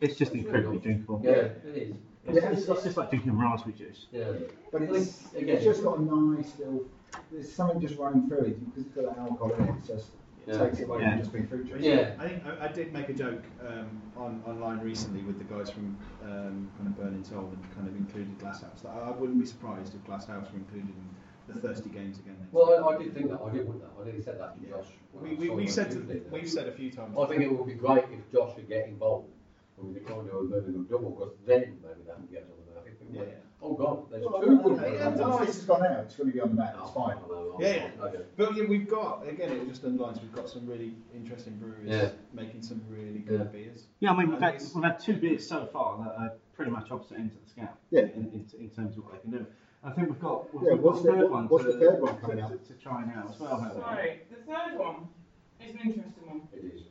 It's just incredibly drinkable. Yeah, it is. It's, it's, it's just like drinking raspberry juice. Yeah. But it's, Again- it's just got a nice little, there's something just running through it because it's got that alcohol in it. It's just, it Yeah. takes it away Yeah. from just being fruit juice. Yeah. I think I, I did make a joke um, on online recently with the guys from um, kind of Burning Soul and kind of included Glasshouse. That I, I wouldn't be surprised if Glasshouse were included in the thirsty games again. Next Well. I, I did think that. I did want that. I nearly said that to Josh. We, we, we said to, we've said a few times. I think it would be great if Josh could get involved and we could try and do a Birmingham double because then maybe that would get on the map. If Yeah. Oh God, there's Well, two well, good well, Birmingham Once doubles. this has gone out, it's going to be on the map. It's fine. Oh, I Yeah, yeah. Okay. But yeah, we've got again. It just underlines we've got some really interesting breweries Yeah. making some really good Yeah. beers. Yeah, I mean, we've I had, we've had two beers so far that are pretty much opposite ends of the scale. Yeah. In, in, in terms of what they can do. I think we've got, we've, Yeah, got what's the- third one. what's to, the third one coming to, out? to try now as well, haven't we? Sorry, the third one is an interesting one. It is.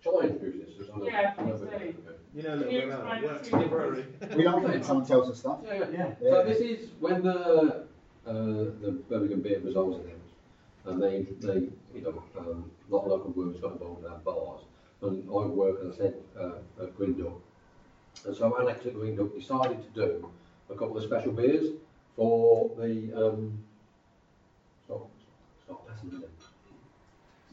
Shall I introduce this? Just on Yeah, please bit- do. okay. You know, a Can little you bit about explain it. it Works in the brewery. We like it when someone tells us stuff. Yeah, yeah. Yeah. Yeah. So this is when the uh, the Birmingham Beer Results announced, and they they you know um, a lot of local brewers got involved in our bars, and I work as I said uh, at Green Duck, and so Alex at Green decided to do a couple of special beers for the um, stop stop passing me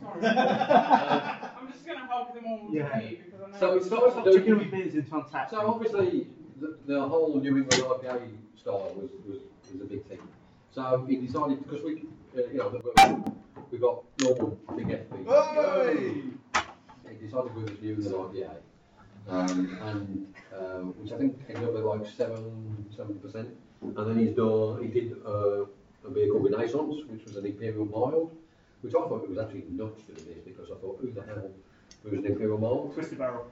then. Sorry. I'm just going to hug them all Yeah. to because I know. So it starts to Stop chicken do. with beers into Untappd. So obviously, the, the whole New England IPA style was, was, was a big thing. So he decided because we, uh, you know, the- we got normal big FB. Hey! He decided with this New England IPA, um, and uh, which I think ended up at like seven, seven percent. And then he's done, he did uh, a beer called Renaissance, which was an Imperial Mild, which I thought it was actually nuts doing this because I thought, who the hell was an Imperial Mild? Twisted barrel.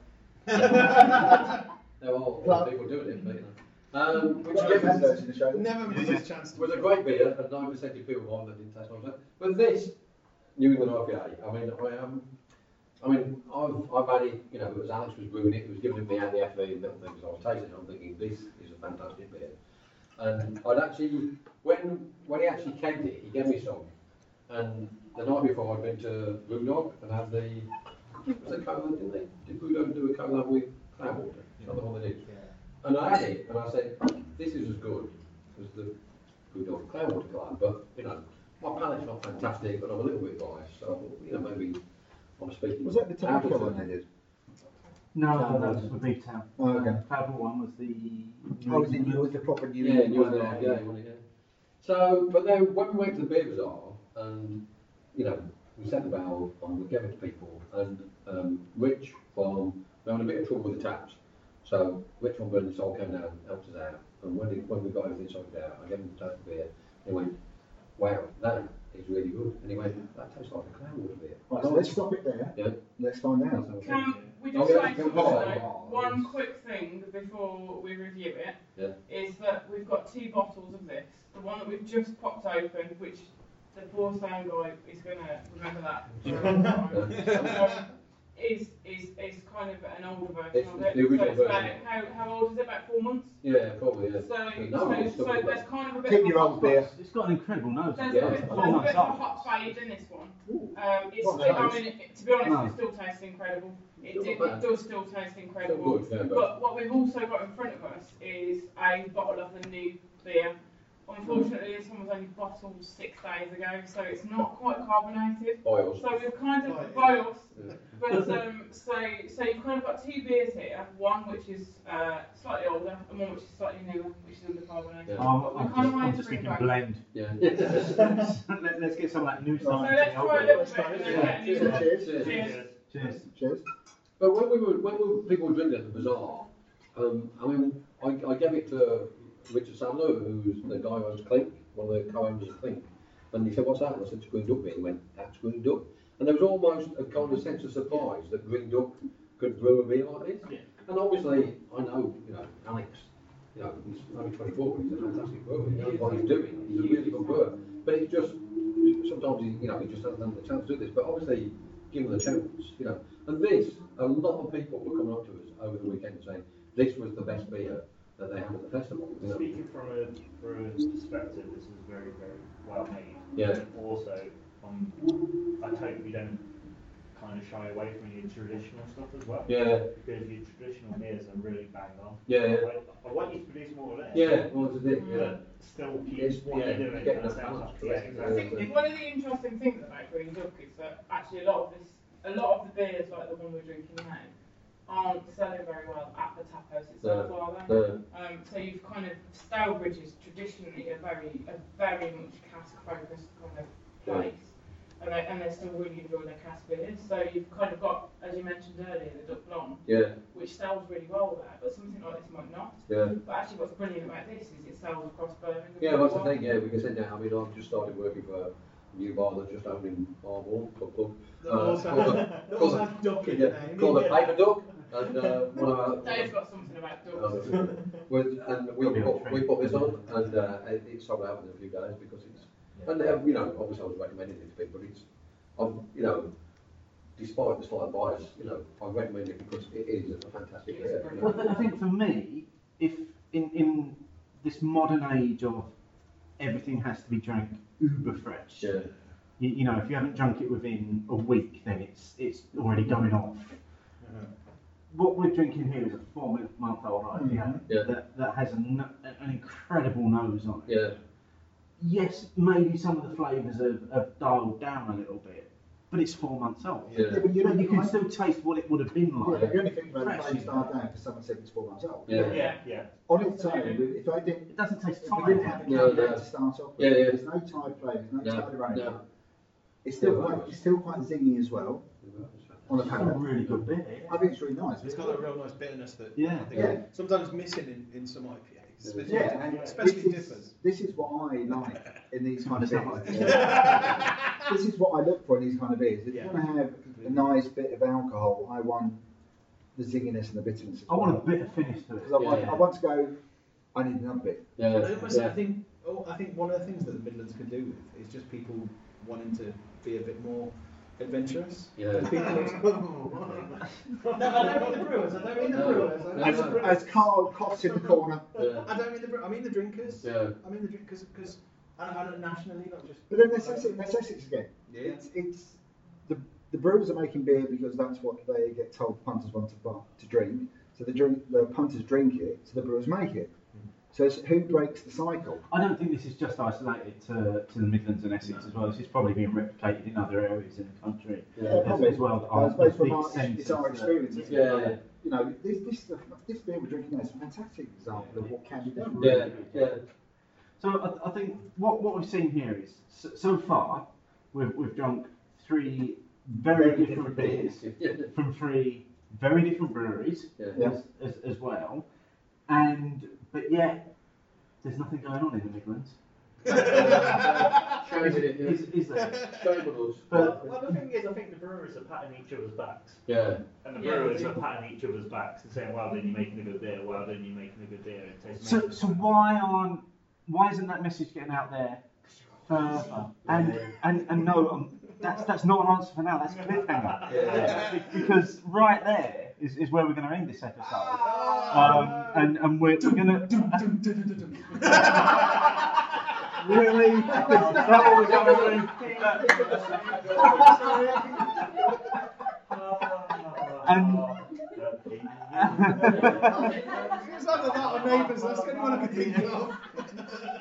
There are a lot of people doing it, but you know. Um, which We've got again adverts in the show. Never missed a chance to was a great beer, and 9% Imperial wine that didn't taste like. But this New England IPA, I mean, I um, I mean, I've, I've had it, you know, as Alex was brewing it, he was giving me out the FV and little things, I was tasting it, I'm thinking, this is a fantastic beer. And I'd actually, when when he actually canned it, he gave me some. And the night before, I'd been to Brewdog and had the, was it collab, didn't they? Did Brewdog do a collab with Cloudwater? Is that the one they did? And I had it, and I said, this is as good as the good old Cloudwater Clan, but, you know, my palate's not fantastic, but I'm a little bit biased, so, you know, maybe I'm speaking. Was that the out of tobacco turn. one they did? No, Cloudwater. that was the big town. Oh, okay. Cloudwater one was the. Oh, was it, was the proper new? Yeah, you one? were there, yeah, you were there. So, but then when we went to the beer bazaar, and you know, we set the barrel and we gave it to people, and um, Rich from we had a bit of trouble with the taps, so Rich from Burning Soul came down and helped us out, and when, it, when we got everything sorted out, I gave him the tap of beer, he went, wow, that is really good, and he went, that tastes like a Cloudwater beer. Right, so let's stop it there. Yeah. Let's find out. Can we Oh, just yeah, say can something, we- though? one quick thing before we review it Yeah. is that we've got two bottles of this. The one that we've just popped open, which the poor sound guy is going to remember that for a long time, is, is, is kind of an older version It's of it. the original so it's about, version. how, how old is it? About four months? Yeah, probably, yeah. So, No, so, so there's kind of a bit Keep of your a old hot beer. fuzz. It's got an incredible nose. There's Yeah. a bit, there's four a bit of a old. hot fade in this one. Ooh. Um, it's Not still. I mean, it, to be honest, No. it still tastes incredible. It, Still did, it does still taste Still incredible. good, yeah, but But what we've also got in front of us is a bottle of the new beer. Unfortunately, this one was only bottled six days ago, so it's not quite carbonated. oils. So we've kind of Right. bios, Yeah. but um, so so you've kind of got two beers here. One which is uh, slightly older, and one which is slightly newer, which is undercarbonated. Yeah. I'm, But we I'm kind just, of wanted I'm to just bring thinking back- blend. Yeah. Let, let's get some of that new So stuff. into let's try a little bit try and Yeah. get a new Cheers. Cheers. Cheers. Cheers. Cheers. But when we were when we were, people were drinking at the bazaar, um, I mean, I, I gave it to Richard Sadler, who's the guy who owns Clink, one of the co-owners of Clink, and he said, "What's that?" And I said, "It's Green Duck beer." He went, "That's Green Duck," and there was almost a kind of sense of surprise that Green Duck could brew a beer like this. Yeah. And obviously, I know, you know, Alex, you know, he's only 24, but he's a fantastic brewer. He knows what he's doing. He's a really good brewer. But it's just sometimes he, you know, he just hasn't had the chance to do this. But obviously, give him the chance, you know. And this, a lot of people were coming up to us over the weekend saying this was the best beer that they had at the festival. You know? Speaking from a brewer's perspective, this is very, very well made. Yeah. And also, um, I hope you don't kind of shy away from your traditional stuff as well. Yeah, Because your traditional beers are really bang on. yeah, yeah. Like, I want you to produce more of this. Yeah, well, that's it. Yeah. But still keep It's- what yeah, you're doing. getting at the the same balance time. Yeah, correct. I think one of the interesting things about Green Duck is that actually a lot of this, a lot of the beers like the one we're drinking now, aren't selling very well at the tap house itself, are they? No, Um, so you've kind of Stourbridge is traditionally a very, a very much cask focused kind of Yeah. place, and they, and they still really enjoy their cask beers. So you've kind of got, as you mentioned earlier, the Duck Blonde, yeah, which sells really well there, but something like this might not. yeah. But actually, what's brilliant about this is it sells across Birmingham. Yeah, really that's the thing, yeah, we can send out, I mean, I've just started working for a new bar that just opened in Barbour, Club Club. That Uh, called the- that also has duck in the Yeah, called the Paper Duck, and uh, one of our, Dave's got something about ducks. uh, and we Got me on put, we put this on, and uh, it, it sold out in a few days because it's, and uh, you know, obviously I was recommending it to people, it's, um, you know, despite the slight bias, you know, I recommend it because it is a fantastic It is beer. brilliant. Well, I think for me, if in, in this modern age of everything has to be drank uber fresh, Yeah, you, you know, if you haven't drunk it within a week, then it's it's already going off. What we're drinking here is a four month old IPA Mhm. Yeah. that, that has an, an incredible nose on it. yeah, Yes, maybe some of the flavours have, have dialed down a little bit, but it's four months old. yeah, Yeah, but you know, you can still taste what it would have been like. but the only thing about the Fresh, flame you start down because someone said it's four months old. yeah, Yeah. Yeah. On its own, if I didn't, It doesn't taste if we didn't have a No, no, no. to start off with, Yeah, yeah. there's no Thai flavours, no, No, Thai aroma. no. It's still No, quite, it's still quite zingy as well on the It's a palate. really good beer. I think it's really nice. It's got a real nice bitterness that Yeah. I think Yeah. sometimes missing in, in some IPAs. Especially, Yeah, and especially this is, dippers. this is what I like in these kind of It's not beers. this is what I look for in these kind of beers. If Yeah. you want to have a nice bit of alcohol, I want the zinginess and the bitterness. I want a well. bit of finish to it. Because I, want, Yeah. I want to go, I need another bit. yeah, I, almost, I think oh, I think one of the things that the Midlands can do with is just people wanting to be a bit more adventurous. Yeah. Because people- no, I don't mean the brewers. I don't mean the No. brewers. I No, don't As, mean the no. brewers. as Carl coughs in the corner. Yeah. I don't mean the bre- I mean the drinkers. Yeah. I mean the drinkers because and, and nationally, not just. But then there's Essex, there's Essex again. Yeah. It's, it's the, the brewers are making beer because that's what they get told punters want to, buy, to drink. So the drink, the punters drink it, so the brewers make it. So it's who breaks the cycle? I don't think this is just isolated to, to the Midlands and Essex as well. This is probably being replicated in other areas in the country Yeah, as, probably. as well. that But I suppose the from our, it's, our experience. isn't Yeah, yeah. You know, this this this beer we're drinking now is a fantastic example of what can be done. Yeah, yeah. So I, I think what, what we've seen here is so, so far we've, we've drunk three very, Very different, different beers Yeah. from three very different breweries Yeah. as, as, as well, and but yet there's nothing going on in the Midlands. Shame Is, in it, is, yeah. is there? Shame. But well, the thing is, I think the brewers are patting each other's backs. Yeah. And the Yeah, brewers they are patting each other's backs and saying, well, then you're making a good beer, well, then you're making a good beer. It so so why aren't why isn't that message getting out there further? And and and no, um, that's that's not an answer for now. That's a cliffhanger. Yeah. Be- because right there is, is where we're going to end this episode. Um, and and we're, we're going to. Really? Is that what we're going to And- It's either that or neighbours. That's the only one I could think of.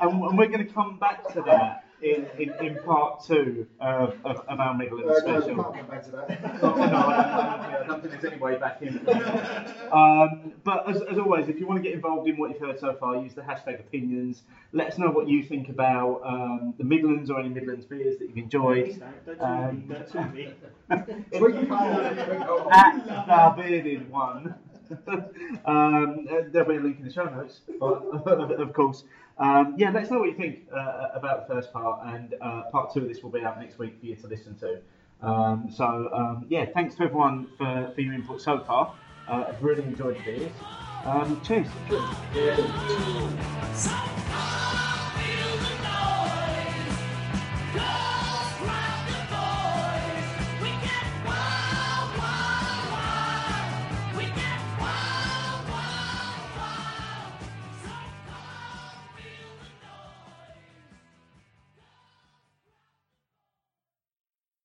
and, and we're going to come back to that in, in, in part two of, of, of our Midlands Uh, no, special. can't come back to that. Oh, no, I don't, think there's any way back in. Um, but as, as always, if you want to get involved in what you've heard so far, use the hashtag Hopinions. Let us know what you think about um, the Midlands or any Midlands beers that you've enjoyed. Don't Um, do me, don't do me. Sweet card, sweet card. At our bearded one. um, uh, there'll be a link in the show notes, but, of course. Um, yeah, let us know what you think uh, about the first part, and uh, part two of this will be out next week for you to listen to. Um, so, um, yeah, thanks to everyone for, for your input so far. Uh, I've really enjoyed beers. Um, cheers. Yeah. So